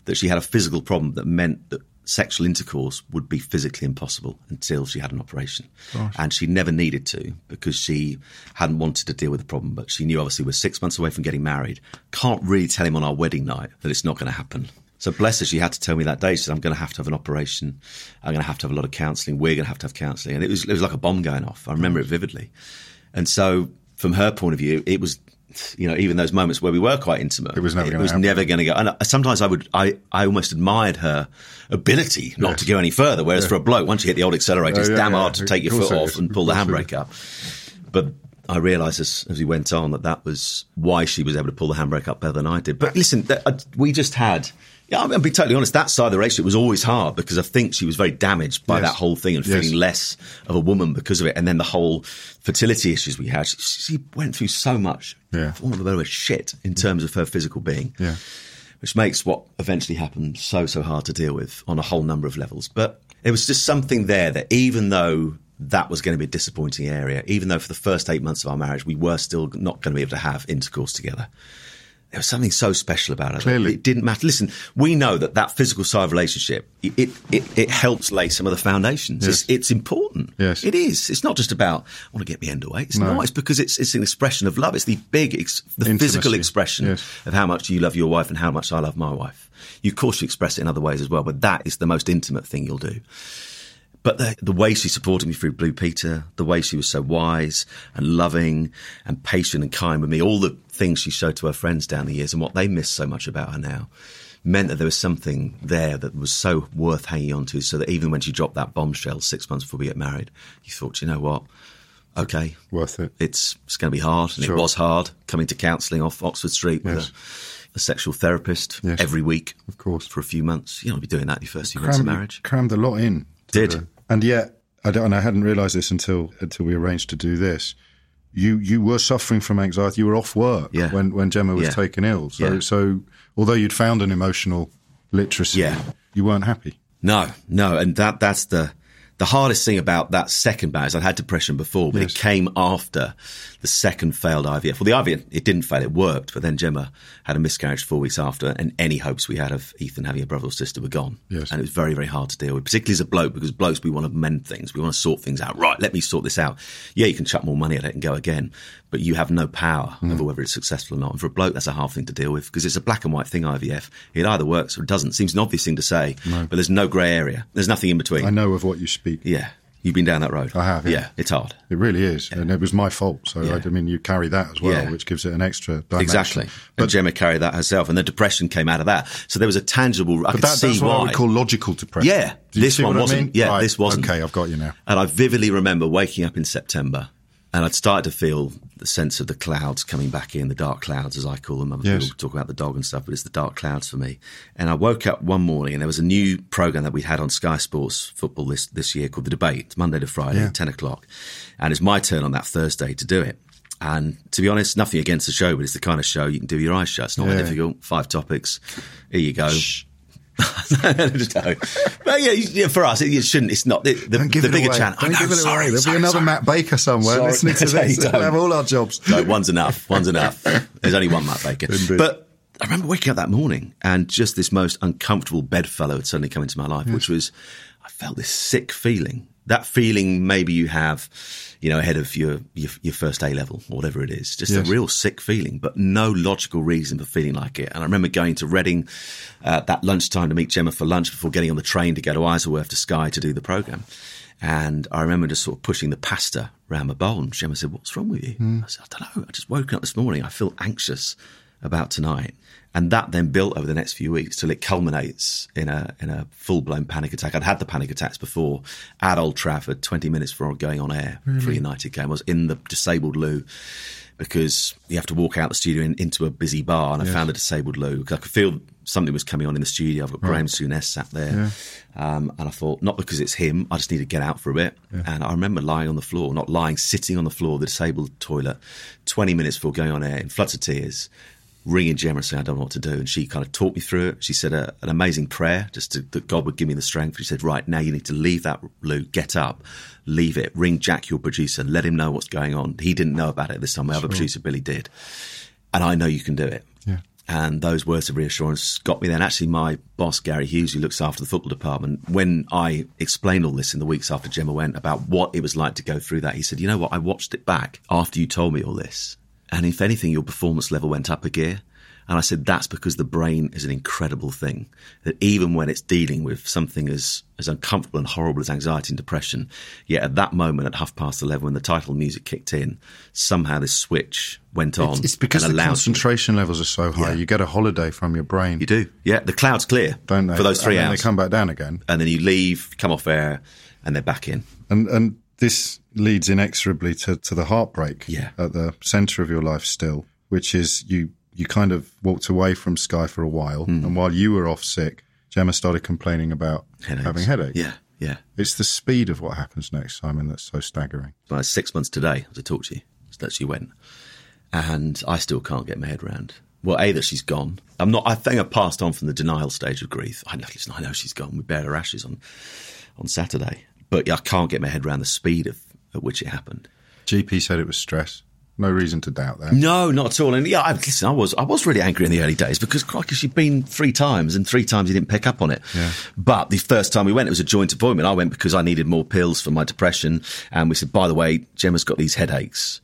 that she had a physical problem that meant that sexual intercourse would be physically impossible until she had an operation. And she never needed to because she hadn't wanted to deal with the problem, but she knew obviously we're six months away from getting married. Can't really tell him on our wedding night that it's not going to happen. So bless her, she had to tell me that day. She said, I'm going to have to have an operation. I'm going to have to have a lot of counselling. We're going to have to have counselling. And it was, it was like a bomb going off. I remember it vividly. And so from her point of view, it was, you know, even those moments where we were quite intimate. It was never it gonna was happen. never going to go. And I- sometimes I would, I, I almost admired her ability not to go any further. Whereas for a bloke, once you hit the old accelerator, it's Oh, yeah, damn yeah. hard to take your foot off and pull the handbrake up. But I realised as, as we went on that that was why she was able to pull the handbrake up better than I did. But listen, that, uh, we just had. Yeah, I'm going to be totally honest. That side of the relationship was always hard because I think she was very damaged by Yes. that whole thing and Yes. feeling less of a woman because of it. And then the whole fertility issues we had. She, she went through so much, Yeah. for want of a better shit in terms of her physical being yeah. which makes what eventually happened so so hard to deal with on a whole number of levels. But it was just something there that even though that was going to be a disappointing area, even though for the first eight months of our marriage we were still not going to be able to have intercourse together. There was something so special about it. Clearly. It didn't matter. Listen, we know that that physical side of relationship, it, it, it, helps lay some of the foundations. Yes. It's, it's important. Yes. It is. It's not just about, I want to get me underway. It's No. not. It's because it's, it's an expression of love. It's the big, ex, the Intimacy. physical expression Yes. of how much you love your wife and how much I love my wife. You, of course, you express it in other ways as well, but that is the most intimate thing you'll do. But the, the way she supported me through Blue Peter, the way she was so wise and loving and patient and kind with me, all the things she showed to her friends down the years and what they miss so much about her now meant that there was something there that was so worth hanging on to so that even when she dropped that bombshell six months before we get married, you thought, you know what? Okay, Worth it. it's, it's going to be hard. And Sure. it was hard coming to counselling off Oxford Street Yes. with a, a sexual therapist Yes. every week. Of course. For a few months. You don't be doing that your first few months of marriage. crammed a lot in. Did. the- and yet, I, don't, and I hadn't realised this until until we arranged to do this. You you were suffering from anxiety. You were off work Yeah. when when Gemma was Yeah. taken ill. So Yeah. so although you'd found an emotional literacy, Yeah. you weren't happy. No, no, and that that's the the hardest thing about that second marriage. I'd had depression before, but Yes. it came after the second failed IVF. Well, the IVF it didn't fail; it worked. But then Gemma had a miscarriage four weeks after, and any hopes we had of Ethan having a brother or sister were gone. Yes. and it was very, very hard to deal with, particularly as a bloke, because blokes we want to mend things, we want to sort things out. Right, let me sort this out. Yeah, you can chuck more money at it and go again, but you have no power Mm. over whether it's successful or not. And for a bloke, that's a hard thing to deal with because it's a black and white thing. IVF, it either works or it doesn't. Seems an obvious thing to say, but there's no grey area. There's nothing in between. I know of what you speak. Yeah. You've been down that road. I have, yeah. it's hard. It really is, and it was my fault. So Yeah. I, I mean, you carry that as well, Yeah. which gives it an extra dimension. Exactly. But and Gemma carried that herself, and the depression came out of that. So there was a tangible. I But could that, see that's what why. I would call logical depression. Yeah, Do this one what wasn't. mean? Yeah, Right, this wasn't. Okay, I've got you now. And I vividly remember waking up in September and I'd started to feel the sense of the clouds coming back in, the dark clouds, as I call them. Other Yes. people talk about the dog and stuff, but it's the dark clouds for me. And I woke up one morning and there was a new program that we had on Sky Sports football this, this year called The Debate, Monday to Friday, Yeah. 10 o'clock. And it's my turn on that Thursday to do it. And to be honest, nothing against the show, but it's the kind of show you can do with your eyes shut. It's not Yeah. that difficult. Five topics. Here you go. Just [LAUGHS] no. But yeah, you- for us, it, it shouldn't. It's not the, the, Don't give the it bigger away. channel. Don't know, give it sorry, away. There'll sorry, be another sorry. Matt Baker somewhere listening to [LAUGHS] Don't. this. We'll have all our jobs. No, one's enough. One's enough. There's only one Matt Baker. Indeed. But I remember waking up that morning and just this most uncomfortable bedfellow had suddenly come into my life, which was I felt this sick feeling. That feeling maybe you have, you know, ahead of your your, your first A level or whatever it is. Just Yes. a real sick feeling, but no logical reason for feeling like it. And I remember going to Reading uh, that lunchtime to meet Gemma for lunch before getting on the train to go to Isleworth to Sky to do the program. And I remember just sort of pushing the pasta around my bowl. And Gemma said, What's wrong with you? I said, I don't know. I just woke up this morning. I feel anxious about tonight. And that then built over the next few weeks till it culminates in a in a full blown panic attack. I'd had the panic attacks before at Old Trafford, twenty minutes before going on air for a United game. I was in the disabled loo because you have to walk out the studio in, into a busy bar, and I found a disabled loo because I could feel something was coming on in the studio. I've got Graham Souness sat there, um, and I thought not because it's him. I just need to get out for a bit. And I remember lying on the floor, not lying, sitting on the floor the disabled toilet, twenty minutes before going on air in floods of tears. Ringing Gemma saying I don't know what to do, and she kind of talked me through it. She said a, an amazing prayer, just to, that God would give me the strength. She said, "Right now, you need to leave that loo, get up, leave it, ring Jack, your producer, let him know what's going on." He didn't know about it this time. My other producer Billy did, and I know you can do it. Yeah. And those words of reassurance got me then. Actually, my boss, Gary Hughes, who looks after the football department, when I explained all this in the weeks after Gemma went about what it was like to go through that, he said, You know what? I watched it back after you told me all this. And if anything, your performance level went up a gear. And I said, That's because the brain is an incredible thing. That even when it's dealing with something as, as uncomfortable and horrible as anxiety and depression, yet at that moment at half past 11, when the title music kicked in, somehow this switch went on. It's because and the you- concentration levels are so high. Yeah. You get a holiday from your brain, You do. Yeah, the cloud's clear don't they? for those three and then hours. They come back down again. and then you leave, come off air, and they're back in. And and this leads inexorably to, to the heartbreak Yeah. at the centre of your life still, which is you you kind of walked away from Sky for a while, Hmm. and while you were off sick, Gemma started complaining about Headaches. having headaches. Yeah, yeah. It's the speed of what happens next, Simon, that's so staggering. Well, it's six months today as I talk to you. So that she went. And I still can't get my head around. Well, A, that she's gone. I'm not, I think I passed on from the denial stage of grief. I know, listen, I know she's gone. We bare her ashes on, on Saturday. But I can't get my head around the speed of at which it happened. GP said it was stress. No reason to doubt that. No, not at all. And yeah, I, listen, I was I was really angry in the early days because crikey, she'd been three times and three times he didn't pick up on it. Yeah. But the first time we went, it was a joint appointment. I went because I needed more pills for my depression, and we said, by the way, Gemma's got these headaches.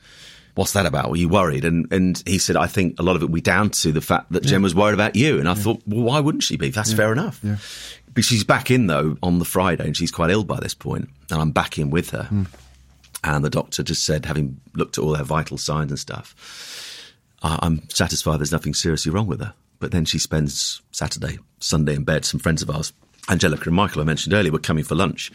What's that about? Were you worried? And and he said, I think a lot of it we down to the fact that Gemma's worried about you. And I thought, well, why wouldn't she be? That's fair enough. But she's back in though on the Friday, and she's quite ill by this point, and I'm back in with her. Hmm. And the doctor just said, having looked at all her vital signs and stuff, I'm satisfied there's nothing seriously wrong with her. But then she spends Saturday, Sunday in bed. Some friends of ours, Angellica and Michael, I mentioned earlier, were coming for lunch.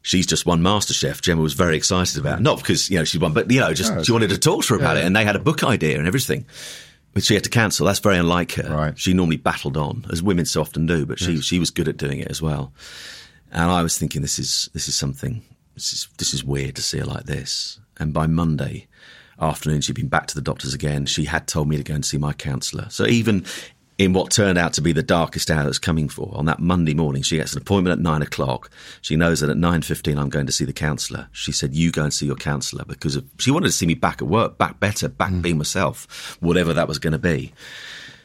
She's just won MasterChef. Gemma was very excited about it. Not because, you know, she won, but, you know, just No, she wanted to talk to her about yeah. it. And they had a book idea and everything, which she had to cancel. That's very unlike her. Right. She normally battled on, as women so often do, but she, she was good at doing it as well. And I was thinking, this is this is something. This is this is weird to see her like this. And by Monday afternoon, she'd been back to the doctors again. She had told me to go and see my counsellor. So even in what turned out to be the darkest hour that's coming for, on that Monday morning, she gets an appointment at nine o'clock. She knows that at nine fifteen, I'm going to see the counsellor. She said, "You go and see your counsellor because of, she wanted to see me back at work, back better, back hmm. being myself, whatever that was going to be.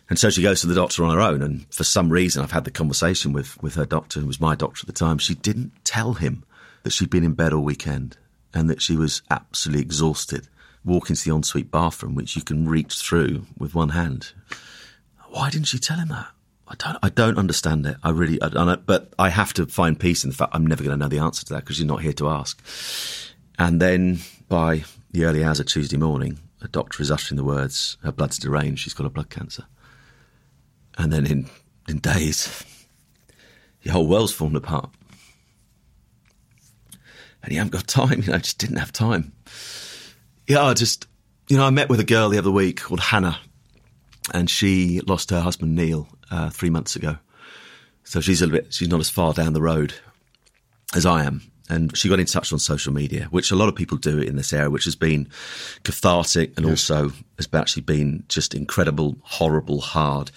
And so she goes to the doctor on her own. And for some reason, I've had the conversation with, with her doctor, who was my doctor at the time. She didn't tell him that she'd been in bed all weekend and that she was absolutely exhausted, walking to the ensuite bathroom, which you can reach through with one hand. Why didn't she tell him that? I don't, I don't understand it. I really, I don't, but I have to find peace in the fact I'm never going to know the answer to that because you're not here to ask. And then by the early hours of Tuesday morning, a doctor is uttering the words, her blood's deranged, she's got a blood cancer. And then in, in days, your whole world's fallen apart. And you haven't got time, you know, just didn't have time. Yeah, I just, you know, I met with a girl the other week called Hannah, and she lost her husband Neil uh, three months ago. So she's a little bit, she's not as far down the road as I am. And she got in touch on social media, which a lot of people do in this area, which has been cathartic and also has actually been just incredible, horrible, hard,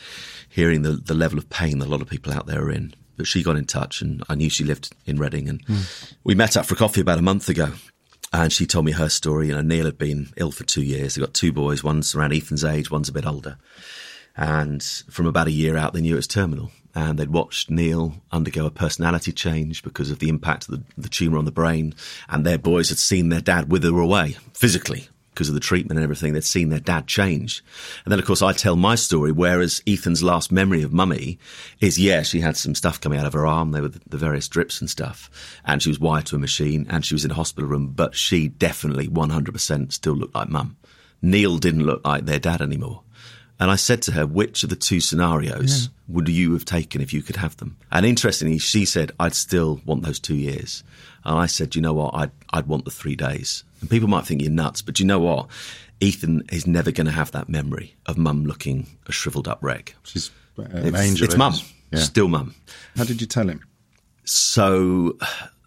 hearing the, the level of pain that a lot of people out there are in. But she got in touch and I knew she lived in Reading and mm. we met up for coffee about a month ago and she told me her story. You know, Neil had been ill for two years. They got two boys, one's around Ethan's age, one's a bit older. And from about a year out, they knew it was terminal and they'd watched Neil undergo a personality change because of the impact of the, the tumour on the brain. And their boys had seen their dad wither away physically because of the treatment and everything. They'd seen their dad change. And then, of course, I tell my story, whereas Ethan's last memory of mummy is, yeah, she had some stuff coming out of her arm. There were the various drips and stuff. And she was wired to a machine and she was in a hospital room, but she definitely 100% still looked like mum. Neil didn't look like their dad anymore. And I said to her, which of the two scenarios yeah. would you have taken if you could have them? And interestingly, she said, I'd still want those two years. And I said, you know what? I'd, I'd want the three days. And people might think you're nuts, but you know what? Ethan is never going to have that memory of mum looking a shriveled up wreck. She's an it's, angel. It's mum. Yeah. Still mum. How did you tell him? So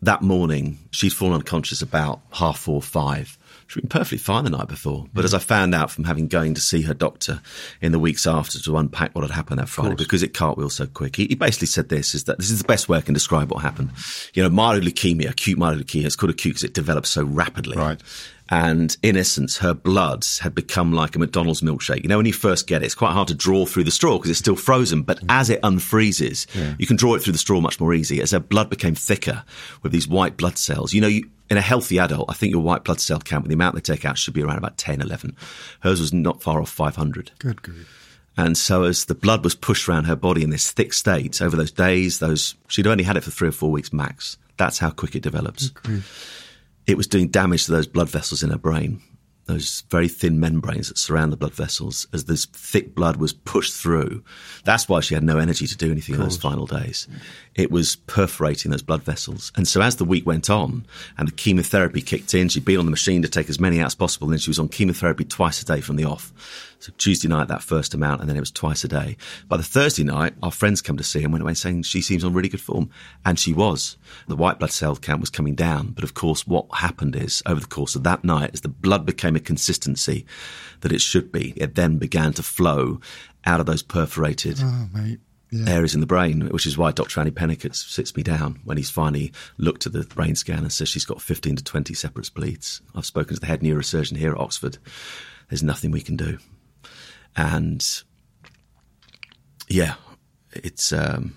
that morning, she'd fallen unconscious about half four, five. She'd been perfectly fine the night before. But as I found out from having going to see her doctor in the weeks after to unpack what had happened that Friday, because it cartwheeled so quick, he, he, basically said this is that this is the best way I can describe what happened. You know, myeloid leukemia, acute myeloid leukemia, it's called acute because it develops so rapidly. Right. And in essence, her blood had become like a McDonald's milkshake. You know, when you first get it, it's quite hard to draw through the straw because it's still frozen. But mm. as it unfreezes, yeah. you can draw it through the straw much more easy. As her blood became thicker with these white blood cells, you know, you, in a healthy adult, I think your white blood cell count with the amount they take out should be around about 10, 11. Hers was not far off 500. Good grief. And so as the blood was pushed around her body in this thick state over those days, those she'd only had it for three or four weeks max. That's how quick it develops it was doing damage to those blood vessels in her brain, those very thin membranes that surround the blood vessels as this thick blood was pushed through. That's why she had no energy to do anything in those final days. It was perforating those blood vessels. And so as the week went on and the chemotherapy kicked in, she'd been on the machine to take as many out as possible. And then she was on chemotherapy twice a day from the off. So Tuesday night, that first amount, and then it was twice a day. By the Thursday night, our friends come to see and went away saying she seems on really good form. And she was. The white blood cell count was coming down. But of course, what happened is over the course of that night, as the blood became a consistency that it should be, it then began to flow out of those perforated oh, yeah. areas in the brain, which is why Dr. Andy Pennicott sits me down when he's finally looked at the brain scan and says she's got 15 to 20 separate bleeds. I've spoken to the head neurosurgeon here at Oxford. There's nothing we can do. And yeah, it's. Um,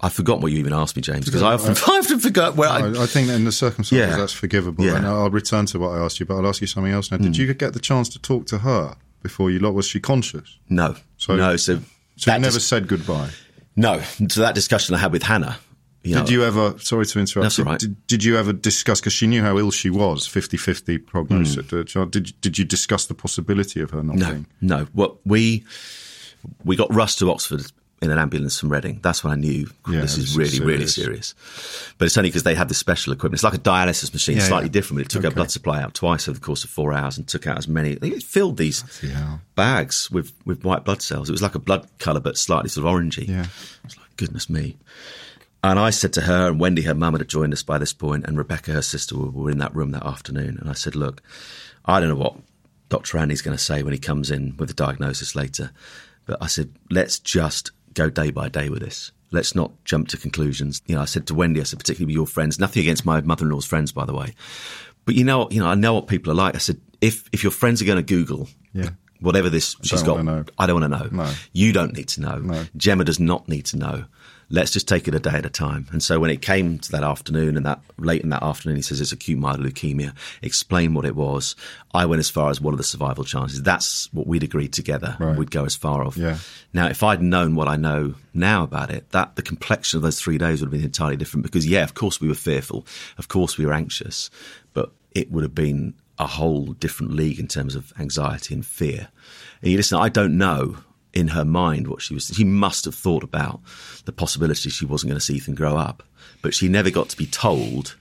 I've forgotten what you even asked me, James, because [LAUGHS] I often, I often forget where I, I, think in the circumstances yeah. that's forgivable. Yeah. And I'll return to what I asked you, but I'll ask you something else now. Did mm. you get the chance to talk to her before you lot? Was she conscious? No. So, no. So, so you never dis- said goodbye? No. So that discussion I had with Hannah, did you ever, sorry to interrupt, that's did, right. did, did, you ever discuss, because she knew how ill she was, 50 50 prognosis, mm. did, did you discuss the possibility of her not no, being? No, what we, we got Russ to Oxford in an ambulance from Reading. That's when I knew yeah, this is really, serious. really serious. But it's only because they had this special equipment. It's like a dialysis machine, yeah, slightly yeah. different, but it took okay. our blood supply out twice over the course of four hours and took out as many. It filled these bags with, with white blood cells. It was like a blood colour, but slightly sort of orangey. Yeah. It's like, goodness me. And I said to her, and Wendy, her mum, had joined us by this point, and Rebecca, her sister, were in that room that afternoon. And I said, Look, I don't know what Dr. Andy's going to say when he comes in with the diagnosis later. But I said, let's just go day by day with this. Let's not jump to conclusions. You know, I said to Wendy, I said, particularly with your friends, nothing against my mother-in-law's friends, by the way. But you know, you know, I know what people are like. I said, if if your friends are going to Google yeah. whatever this she's got, I don't want to know. No. You don't need to know. No. Gemma does not need to know let's just take it a day at a time. And so when it came to that afternoon and that late in that afternoon, he says it's acute myeloid leukemia, explain what it was. I went as far as what are the survival chances. That's what we'd agreed together. Right. We'd go as far of. Yeah. Now, if I'd known what I know now about it, that the complexion of those three days would have been entirely different because yeah, of course we were fearful. Of course we were anxious, but it would have been a whole different league in terms of anxiety and fear. And you listen, I don't know in her mind what she was. She must have thought about the possibility she wasn't going to see Ethan grow up, but she never got to be told.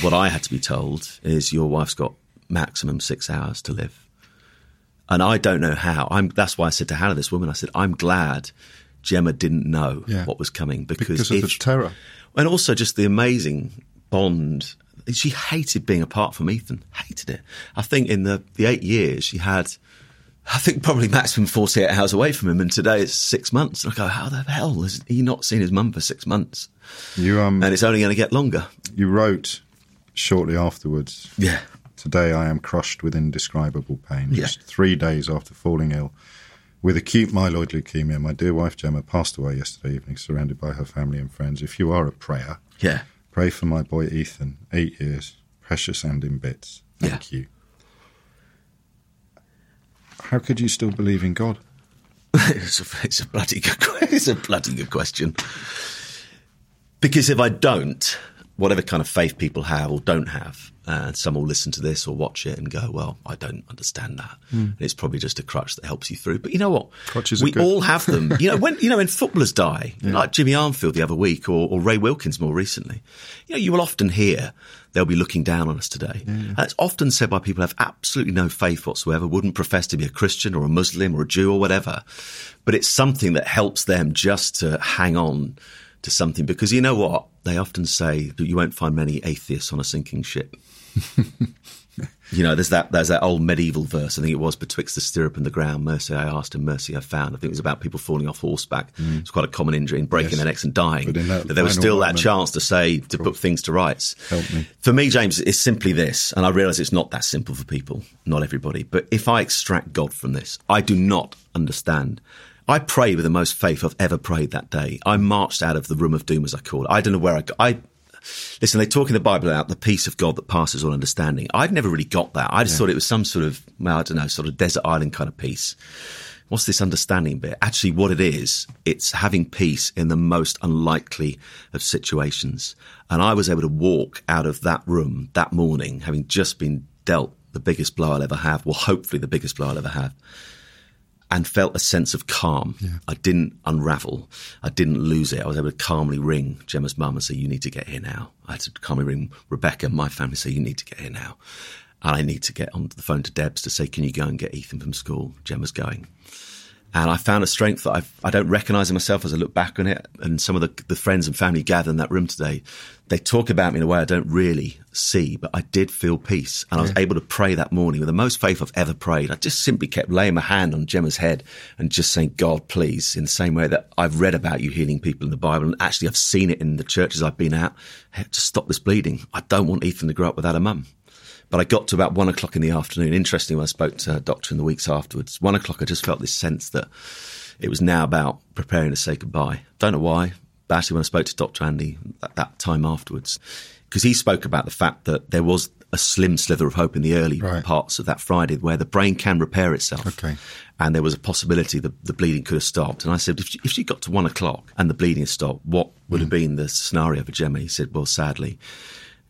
What I had to be told is your wife's got maximum six hours to live. And I don't know how. I'm, that's why I said to Hannah, this woman, I said, I'm glad Gemma didn't know Yeah. what was coming because, Because of if the terror. and also just the amazing bond. She hated being apart from Ethan. Hated it. I think in the, the eight years she had, I think probably maximum 48 hours away from him. And today it's six months. And I go, how the hell has he not seen his mum for six months? You um And it's only going to get longer. you wrote shortly afterwards. Yeah. Today I am crushed with indescribable pain. Yeah. Just three days after falling ill with acute myeloid leukemia, my dear wife Gemma passed away yesterday evening, surrounded by her family and friends. If you are a prayer, Yeah. pray for my boy Ethan, eight years, precious and in bits. Thank you. How could you still believe in God? [LAUGHS] it's, a, it's a bloody good. [LAUGHS] It's a bloody good question. Because if I don't, whatever kind of faith people have or don't have, and some will listen to this or watch it and go, "Well, I don't understand that." Hmm. And it's probably just a crutch that helps you through. But you know what? Crutches are we all have them. you know, [LAUGHS] when you know when footballers die, like Jimmy Armfield the other week, or, or Ray Wilkins more recently, you know, you will often hear they'll be looking down on us today. And it's often said by people who have absolutely no faith whatsoever, wouldn't profess to be a Christian or a Muslim or a Jew or whatever, but it's something that helps them just to hang on to something because you know what they often say that you won't find many atheists on a sinking ship. [LAUGHS] You know, there's that there's that old medieval verse. I think it was betwixt the stirrup and the ground. Mercy I asked, and mercy I found. I think it was about people falling off horseback. Mm. It's quite a common injury and breaking Yes. their necks and dying. But there was still that chance to say to put things to rights. Help me. For me, James, it's simply this, and I realise it's not that simple for people, not everybody. But if I extract God from this, I do not understand. I prayed with the most faith I've ever prayed that day. I marched out of the room of doom, as I call it. I don't know where I got. I listen. They talk in the Bible about the peace of God that passes all understanding. I've never really got that. I just thought it was some sort of, well, I don't know, sort of desert island kind of peace. What's this understanding bit? Actually, what it is, it's having peace in the most unlikely of situations. And I was able to walk out of that room that morning, having just been dealt the biggest blow I'll ever have, well, hopefully the biggest blow I'll ever have, and felt a sense of calm. I didn't unravel. I didn't lose it. I was able to calmly ring Gemma's mum and say, You need to get here now. I had to calmly ring Rebecca, my family, and say, You need to get here now. And I need to get on the phone to Debs to say, Can you go and get Ethan from school? Gemma's going. And I found a strength that I've, I don't recognise in myself as I look back on it. And some of the, the friends and family gathered in that room today, they talk about me in a way I don't really see, but I did feel peace. And I was able to pray that morning with the most faith I've ever prayed. I just simply kept laying my hand on Gemma's head and just saying, God, please, in the same way that I've read about you healing people in the Bible. And actually, I've seen it in the churches I've been at. Hey, Just stop this bleeding. I don't want Ethan to grow up without a mum. But I got to about one o'clock in the afternoon. Interesting, when I spoke to a doctor in the weeks afterwards, one o'clock, I just felt this sense that it was now about preparing to say goodbye. Don't know why, but actually, when I spoke to Dr. Andy at that time afterwards, because he spoke about the fact that there was a slim slither of hope in the early Right. parts of that Friday where the brain can repair itself. Okay. And there was a possibility that the bleeding could have stopped. And I said, if she, if she got to one o'clock and the bleeding had stopped, what would have mm. been the scenario for Gemma? He said, well, sadly,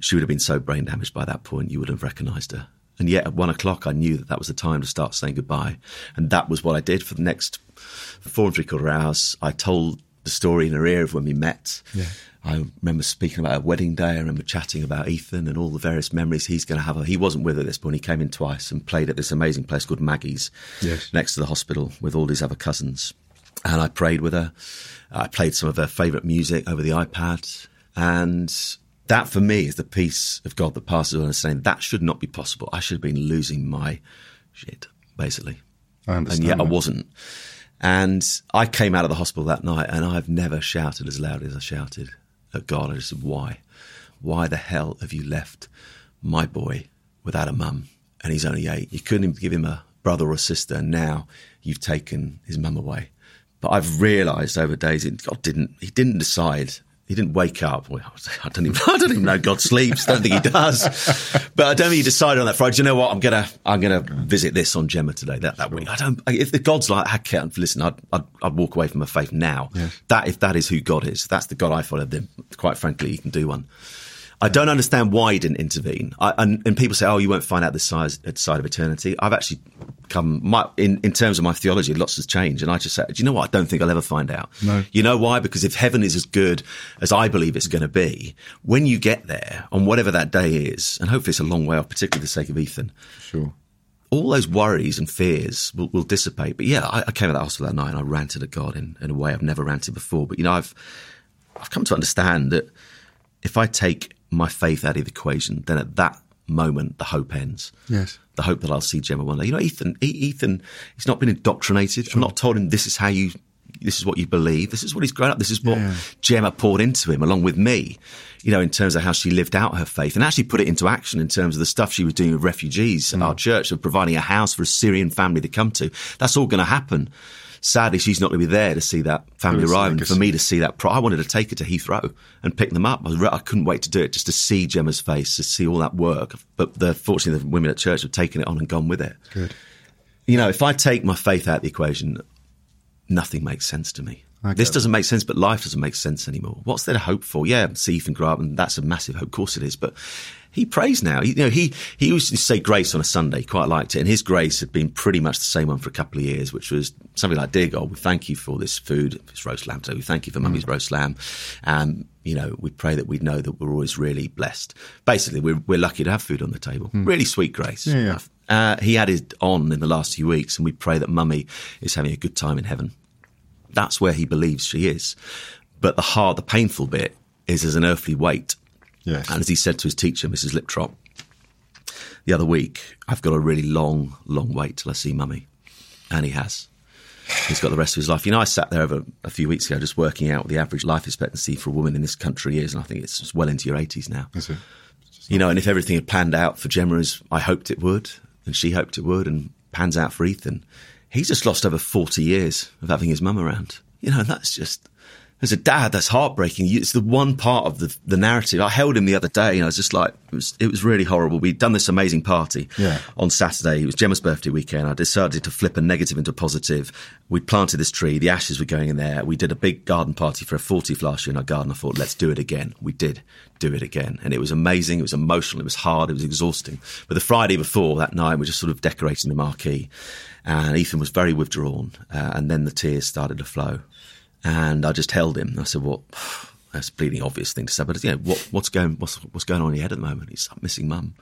she would have been so brain damaged by that point, you would have recognised her. And yet at one o'clock, I knew that that was the time to start saying goodbye. And that was what I did for the next four and three quarter hours. I told the story in her ear of when we met. Yeah. I remember speaking about a wedding day. I remember chatting about Ethan and all the various memories he's going to have. He wasn't with her at this point. He came in twice and played at this amazing place called Maggie's Yes. next to the hospital with all his other cousins. And I prayed with her. I played some of her favourite music over the iPad. And that for me is the peace of God that passes all understanding. That should not be possible. I should have been losing my shit, basically. I understand. And yet I wasn't. And I came out of the hospital that night and I've never shouted as loud as I shouted at God. I just said, Why? Why the hell have you left my boy without a mum? And he's only eight. You couldn't even give him a brother or a sister. And now you've taken his mum away. But I've realised over days that God didn't, he didn't decide. He didn't wake up. Well, I don't even, [LAUGHS] I don't even [LAUGHS] know God sleeps. Don't think he [LAUGHS] does. But I don't think he decided on that Friday. Do you know what? I'm gonna, I'm gonna visit this on Gemma today. That that week. I don't. If the God's like, I can't listen. I'd, I'd, I'd walk away from my faith now. That if that is who God is, that's the God I follow. Then, quite frankly, you can do one. I don't understand why he didn't intervene. I, and, and, people say, "Oh, you won't find out this side, uh, side of eternity." I've actually come my, in in terms of my theology, lots has changed, and I just said, "Do you know what? I don't think I'll ever find out." No. You know why? Because if heaven is as good as I believe it's going to be, when you get there on whatever that day is, and hopefully it's a long way off, particularly for the sake of Ethan. Sure. All those worries and fears will, will dissipate. But yeah, I, I, came out of the hospital that night and I ranted at God in, in a way I've never ranted before. But you know, I've I've come to understand that if I take my faith out of the equation, then at that moment the hope ends. Yes. The hope that I'll see Gemma one day. You know, Ethan, Ethan, he's not been indoctrinated. Sure. I'm not told him this is how you, this is what you believe. This is what he's grown up. This is what yeah. Gemma poured into him along with me, you know, in terms of how she lived out her faith and actually put it into action in terms of the stuff she was doing with refugees mm. at our church of providing a house for a Syrian family to come to. That's all going to happen sadly, she's not going to be there to see that family arrive. And for me to see that, I wanted to take her to Heathrow and pick them up. I, was, I, couldn't wait to do it, just to see Gemma's face, to see all that work. But the, fortunately, the women at church have taken it on and gone with it. Good. You know, if I take my faith out of the equation, nothing makes sense to me. This doesn't make sense, but life doesn't make sense anymore. What's there to hope for? Yeah, see Ethan grow up, and that's a massive hope. Of course it is, but he prays now. He, you know, he he used to say grace on a Sunday, quite liked it, and his grace had been pretty much the same one for a couple of years, which was something like, "Dear God, we thank you for this food, this roast lamb. So we thank you for Mummy's mm. roast lamb, and you know, we pray that we know that we're always really blessed. Basically, we're we're lucky to have food on the table. Mm. Really sweet grace. Yeah, yeah. Uh, he added on in the last few weeks, and we pray that Mummy is having a good time in heaven. That's where he believes she is. But the hard, the painful bit is as an earthly weight Yes. And as he said to his teacher, Mrs. Liptrop, the other week, I've got a really long, long wait till I see mummy. And he has. He's got the rest of his life. You know, I sat there over a few weeks ago just working out what the average life expectancy for a woman in this country is, and I think it's well into your 80s now. Is it? You know, and if everything had panned out for Gemma as I hoped it would, and she hoped it would, and pans out for Ethan, he's just lost over 40 years of having his mum around. You know, that's just as a dad, that's heartbreaking. It's the one part of the, the narrative. I held him the other day and I was just like, it was, it was really horrible. We'd done this amazing party yeah. on Saturday. It was Gemma's birthday weekend. I decided to flip a negative into a positive. We'd planted this tree. The ashes were going in there. We did a big garden party for a 40th last year in our garden. I thought, let's do it again. We did do it again. And it was amazing. It was emotional. It was hard. It was exhausting. But the Friday before that night, we were just sort of decorating the marquee and Ethan was very withdrawn. Uh, and then the tears started to flow. And I just held him. I said, "Well, [SIGHS] that's a bleeding obvious thing to say, but you know, what, what's going what's what's going on in your head at the moment? He's I'm missing mum.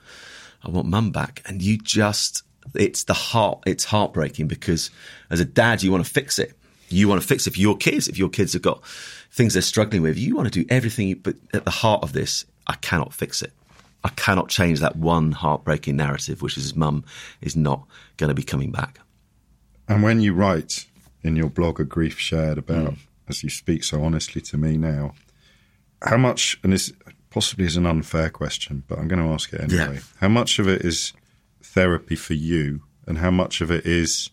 I want mum back." And you just it's the heart it's heartbreaking because as a dad you want to fix it. You want to fix it for your kids. If your kids have got things they're struggling with, you want to do everything. But at the heart of this, I cannot fix it. I cannot change that one heartbreaking narrative, which is his mum is not going to be coming back. And when you write in your blog, A Grief Shared, about mm as you speak so honestly to me now, how much, and this possibly is an unfair question, but I'm going to ask it anyway. Yeah. How much of it is therapy for you, and how much of it is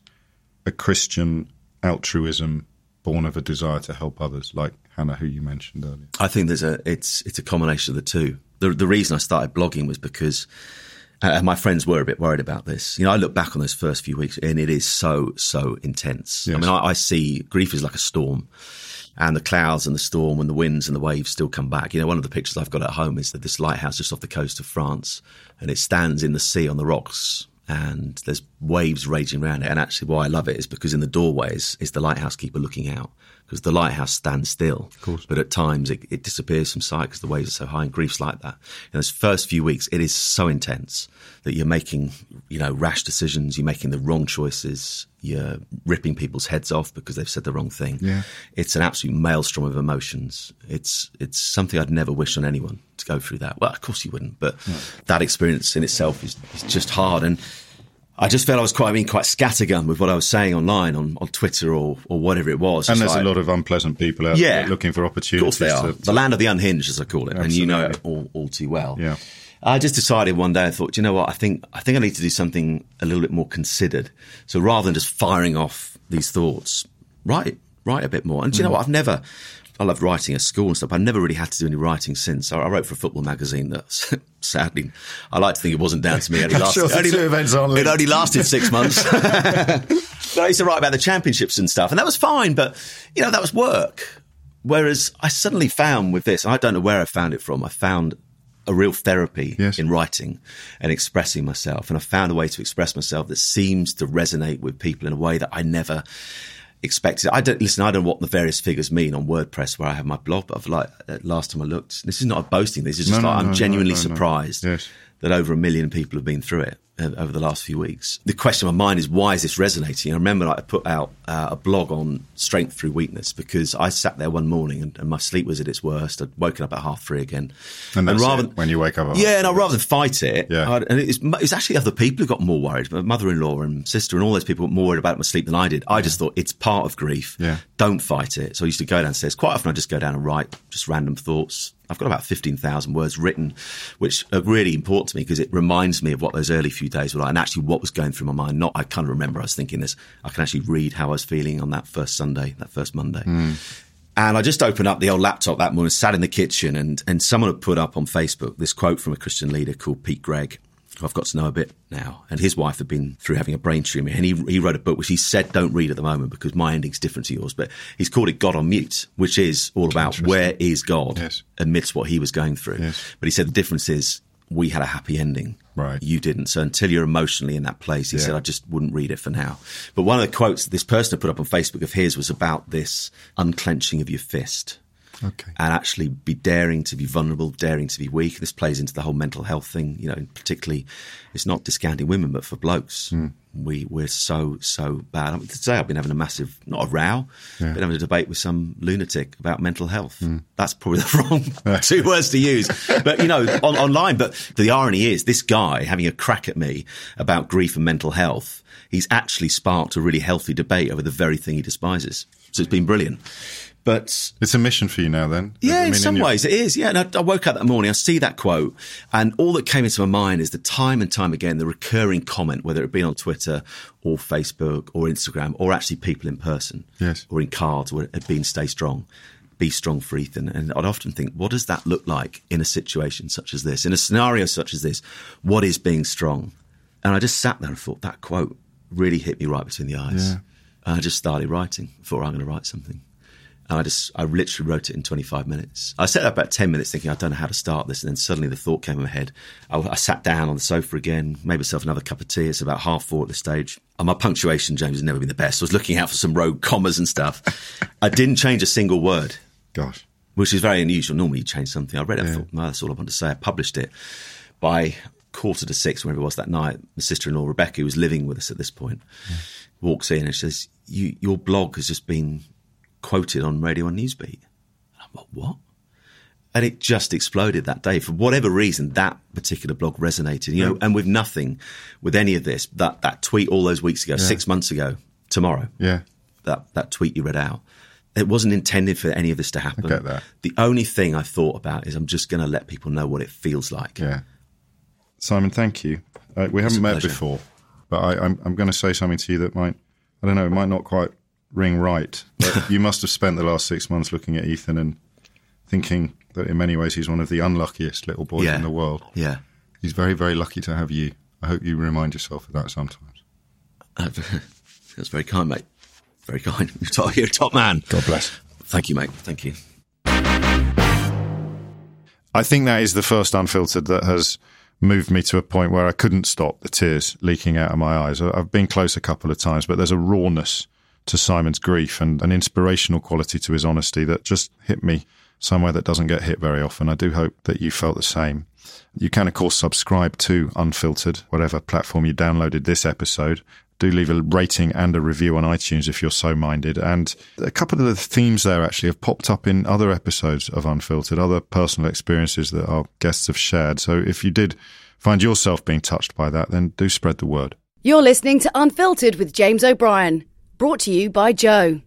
a Christian altruism born of a desire to help others, like Hannah, who you mentioned earlier? I think there's a it's it's a combination of the two. The the reason I started blogging was because uh, my friends were a bit worried about this. You know, I look back on those first few weeks, and it is so so intense. Yes. I mean, I, I see grief is like a storm and the clouds and the storm and the winds and the waves still come back. You know, one of the pictures I've got at home is that this lighthouse just off the coast of France, and it stands in the sea on the rocks, and there's waves raging around it. And actually, why I love it is because in the doorways is the lighthouse keeper looking out because the lighthouse stands still. Of course. But at times it, it disappears from sight because the waves are so high and grief's like that. In those first few weeks, it is so intense that you're making, you know, rash decisions, you're making the wrong choices, you're ripping people's heads off because they've said the wrong thing. Yeah. It's an absolute maelstrom of emotions. It's it's something I'd never wish on anyone to go through that. Well, of course you wouldn't, but that experience in itself is, is just hard. And I just felt I was quite, I mean, quite scattergun with what I was saying online on, on Twitter or, or whatever it was. And there's like, a lot of unpleasant people out yeah, there looking for opportunities. Of course they are. To, the land of the unhinged, as I call it. Absolutely. And you know it all, all too well. Yeah. I just decided one day, I thought, you know what, I think, I think I need to do something a little bit more considered. So rather than just firing off these thoughts, write, write a bit more. And mm. you know mm. what, I've never, I loved writing at school and stuff. I never really had to do any writing since. I, wrote for a football magazine that, [LAUGHS] sadly, I like to think it wasn't down to me. It only, [LAUGHS] lasted, sure only, events on it only lasted six months. [LAUGHS] but I used to write about the championships and stuff, and that was fine. But you know, that was work. Whereas I suddenly found with this, I don't know where I found it from. I found a real therapy Yes. in writing and expressing myself. And I found a way to express myself that seems to resonate with people in a way that I never expected. I don't listen. I don't know what the various figures mean on WordPress where I have my blog. But I've like uh, last time I looked, this is not a boasting. This is just No, like no, I'm no, genuinely surprised Yes. that over a million people have been through it over the last few weeks. The question in my mind is why is this resonating? I remember like, I put out uh, a blog on strength through weakness because I sat there one morning and, and my sleep was at its worst. I'd woken up at half three again, And that's rather it, when you wake up at yeah, and I rather than fight it, Yeah. I'd- and it's, it's actually other people who got more worried. My mother-in-law and sister and all those people were more worried about my sleep than I did. I just thought it's part of grief. Yeah. Don't fight it. So I used to go downstairs. Quite often I just go down and write just random thoughts. I've got about 15,000 words written, which are really important to me because it reminds me of what those early few days were like and actually what was going through my mind. Not, I kind of remember I was thinking this. I can actually read how I was feeling on that first Sunday, that first Monday. Hmm. And I just opened up the old laptop that morning, sat in the kitchen, and, and someone had put up on Facebook this quote from a Christian leader called Pete Greig, who I've got to know a bit now. And his wife had been through having a brain tumour. And he, he wrote a book which he said don't read at the moment because my ending's different to yours. But he's called it God on Mute, which is all about where is God Yes. amidst what he was going through. Yes. But he said the difference is we had a happy ending. Right. You didn't. So until you're emotionally in that place, he Yeah. said, I just wouldn't read it for now. But one of the quotes this person had put up on Facebook of his was about this unclenching of your fist Okay. and actually be daring to be vulnerable, daring to be weak. This plays into the whole mental health thing, you know, particularly it's not discounting women, but for blokes. Hmm. We, we're so, so bad. I mean, today I've been having a massive, not a row, been having a debate with some lunatic about mental health. Hmm. That's probably the [LAUGHS] wrong two words to use. But, you know, on, online. But the irony is this guy having a crack at me about grief and mental health, he's actually sparked a really healthy debate over the very thing he despises. So it's been brilliant. But It's a mission for you now, then. yeah, I in some your- ways it is. Yeah, and I, I woke up that morning, I see that quote, and all that came into my mind is the time and time again, the recurring comment, whether it be on Twitter or Facebook or Instagram, or actually people in person, Yes. or in cards, where it had been "Stay strong." Be strong for Ethan. And I'd often think, what does that look like in a situation such as this? In a scenario such as this, what is being strong? And I just sat there and thought that quote really hit me right between the eyes. Yeah. And I just started writing. Thought I'm going to write something. And I just, I literally wrote it in 25 minutes. I sat there about 10 minutes thinking, I don't know how to start this. And then suddenly the thought came in my head. I, I sat down on the sofa again, made myself another cup of tea. It's about half four at this stage. And my punctuation, James, has never been the best. I was looking out for some rogue commas and stuff. I didn't change a single word Gosh. which is very unusual. Normally you change something. I read it, I thought, no, that's all I want to say. I published it by quarter to six, whenever it was that night. My sister-in-law, Rebecca, who was living with us at this point, walks in and says, you, your blog has just been quoted on Radio 1 Newsbeat. And I'm like, what? And it just exploded that day. For whatever reason, that particular blog resonated, you know, and with nothing, with any of this, that, that tweet all those weeks ago, six months ago, tomorrow, Yeah. that, that tweet you read out. It wasn't intended for any of this to happen. get that. The only thing I thought about is I'm just going to let people know what it feels like. Yeah. Simon, thank you. Uh, we haven't met pleasure. before, but I, I'm, I'm going to say something to you that might, I don't know, it might not quite ring right. But you must have spent the last six months looking at Ethan and thinking that in many ways he's one of the unluckiest little boys Yeah. in the world. Yeah. He's very, very lucky to have you. I hope you remind yourself of that sometimes. Uh, [LAUGHS] that's very kind, mate. Very kind. [LAUGHS] You're, top, you're a top man. God bless. Thank you, mate. Thank you. I think that is the first unfiltered that has moved me to a point where I couldn't stop the tears leaking out of my eyes. I've been close a couple of times, but there's a rawness to Simon's grief and an inspirational quality to his honesty that just hit me somewhere that doesn't get hit very often. I do hope that you felt the same. You can, of course, subscribe to Unfiltered, whatever platform you downloaded this episode. Do leave a rating and a review on iTunes if you're so minded. And a couple of the themes there actually have popped up in other episodes of Unfiltered, other personal experiences that our guests have shared. So if you did find yourself being touched by that, then do spread the word. You're listening to Unfiltered with James O'Brien, brought to you by Joe.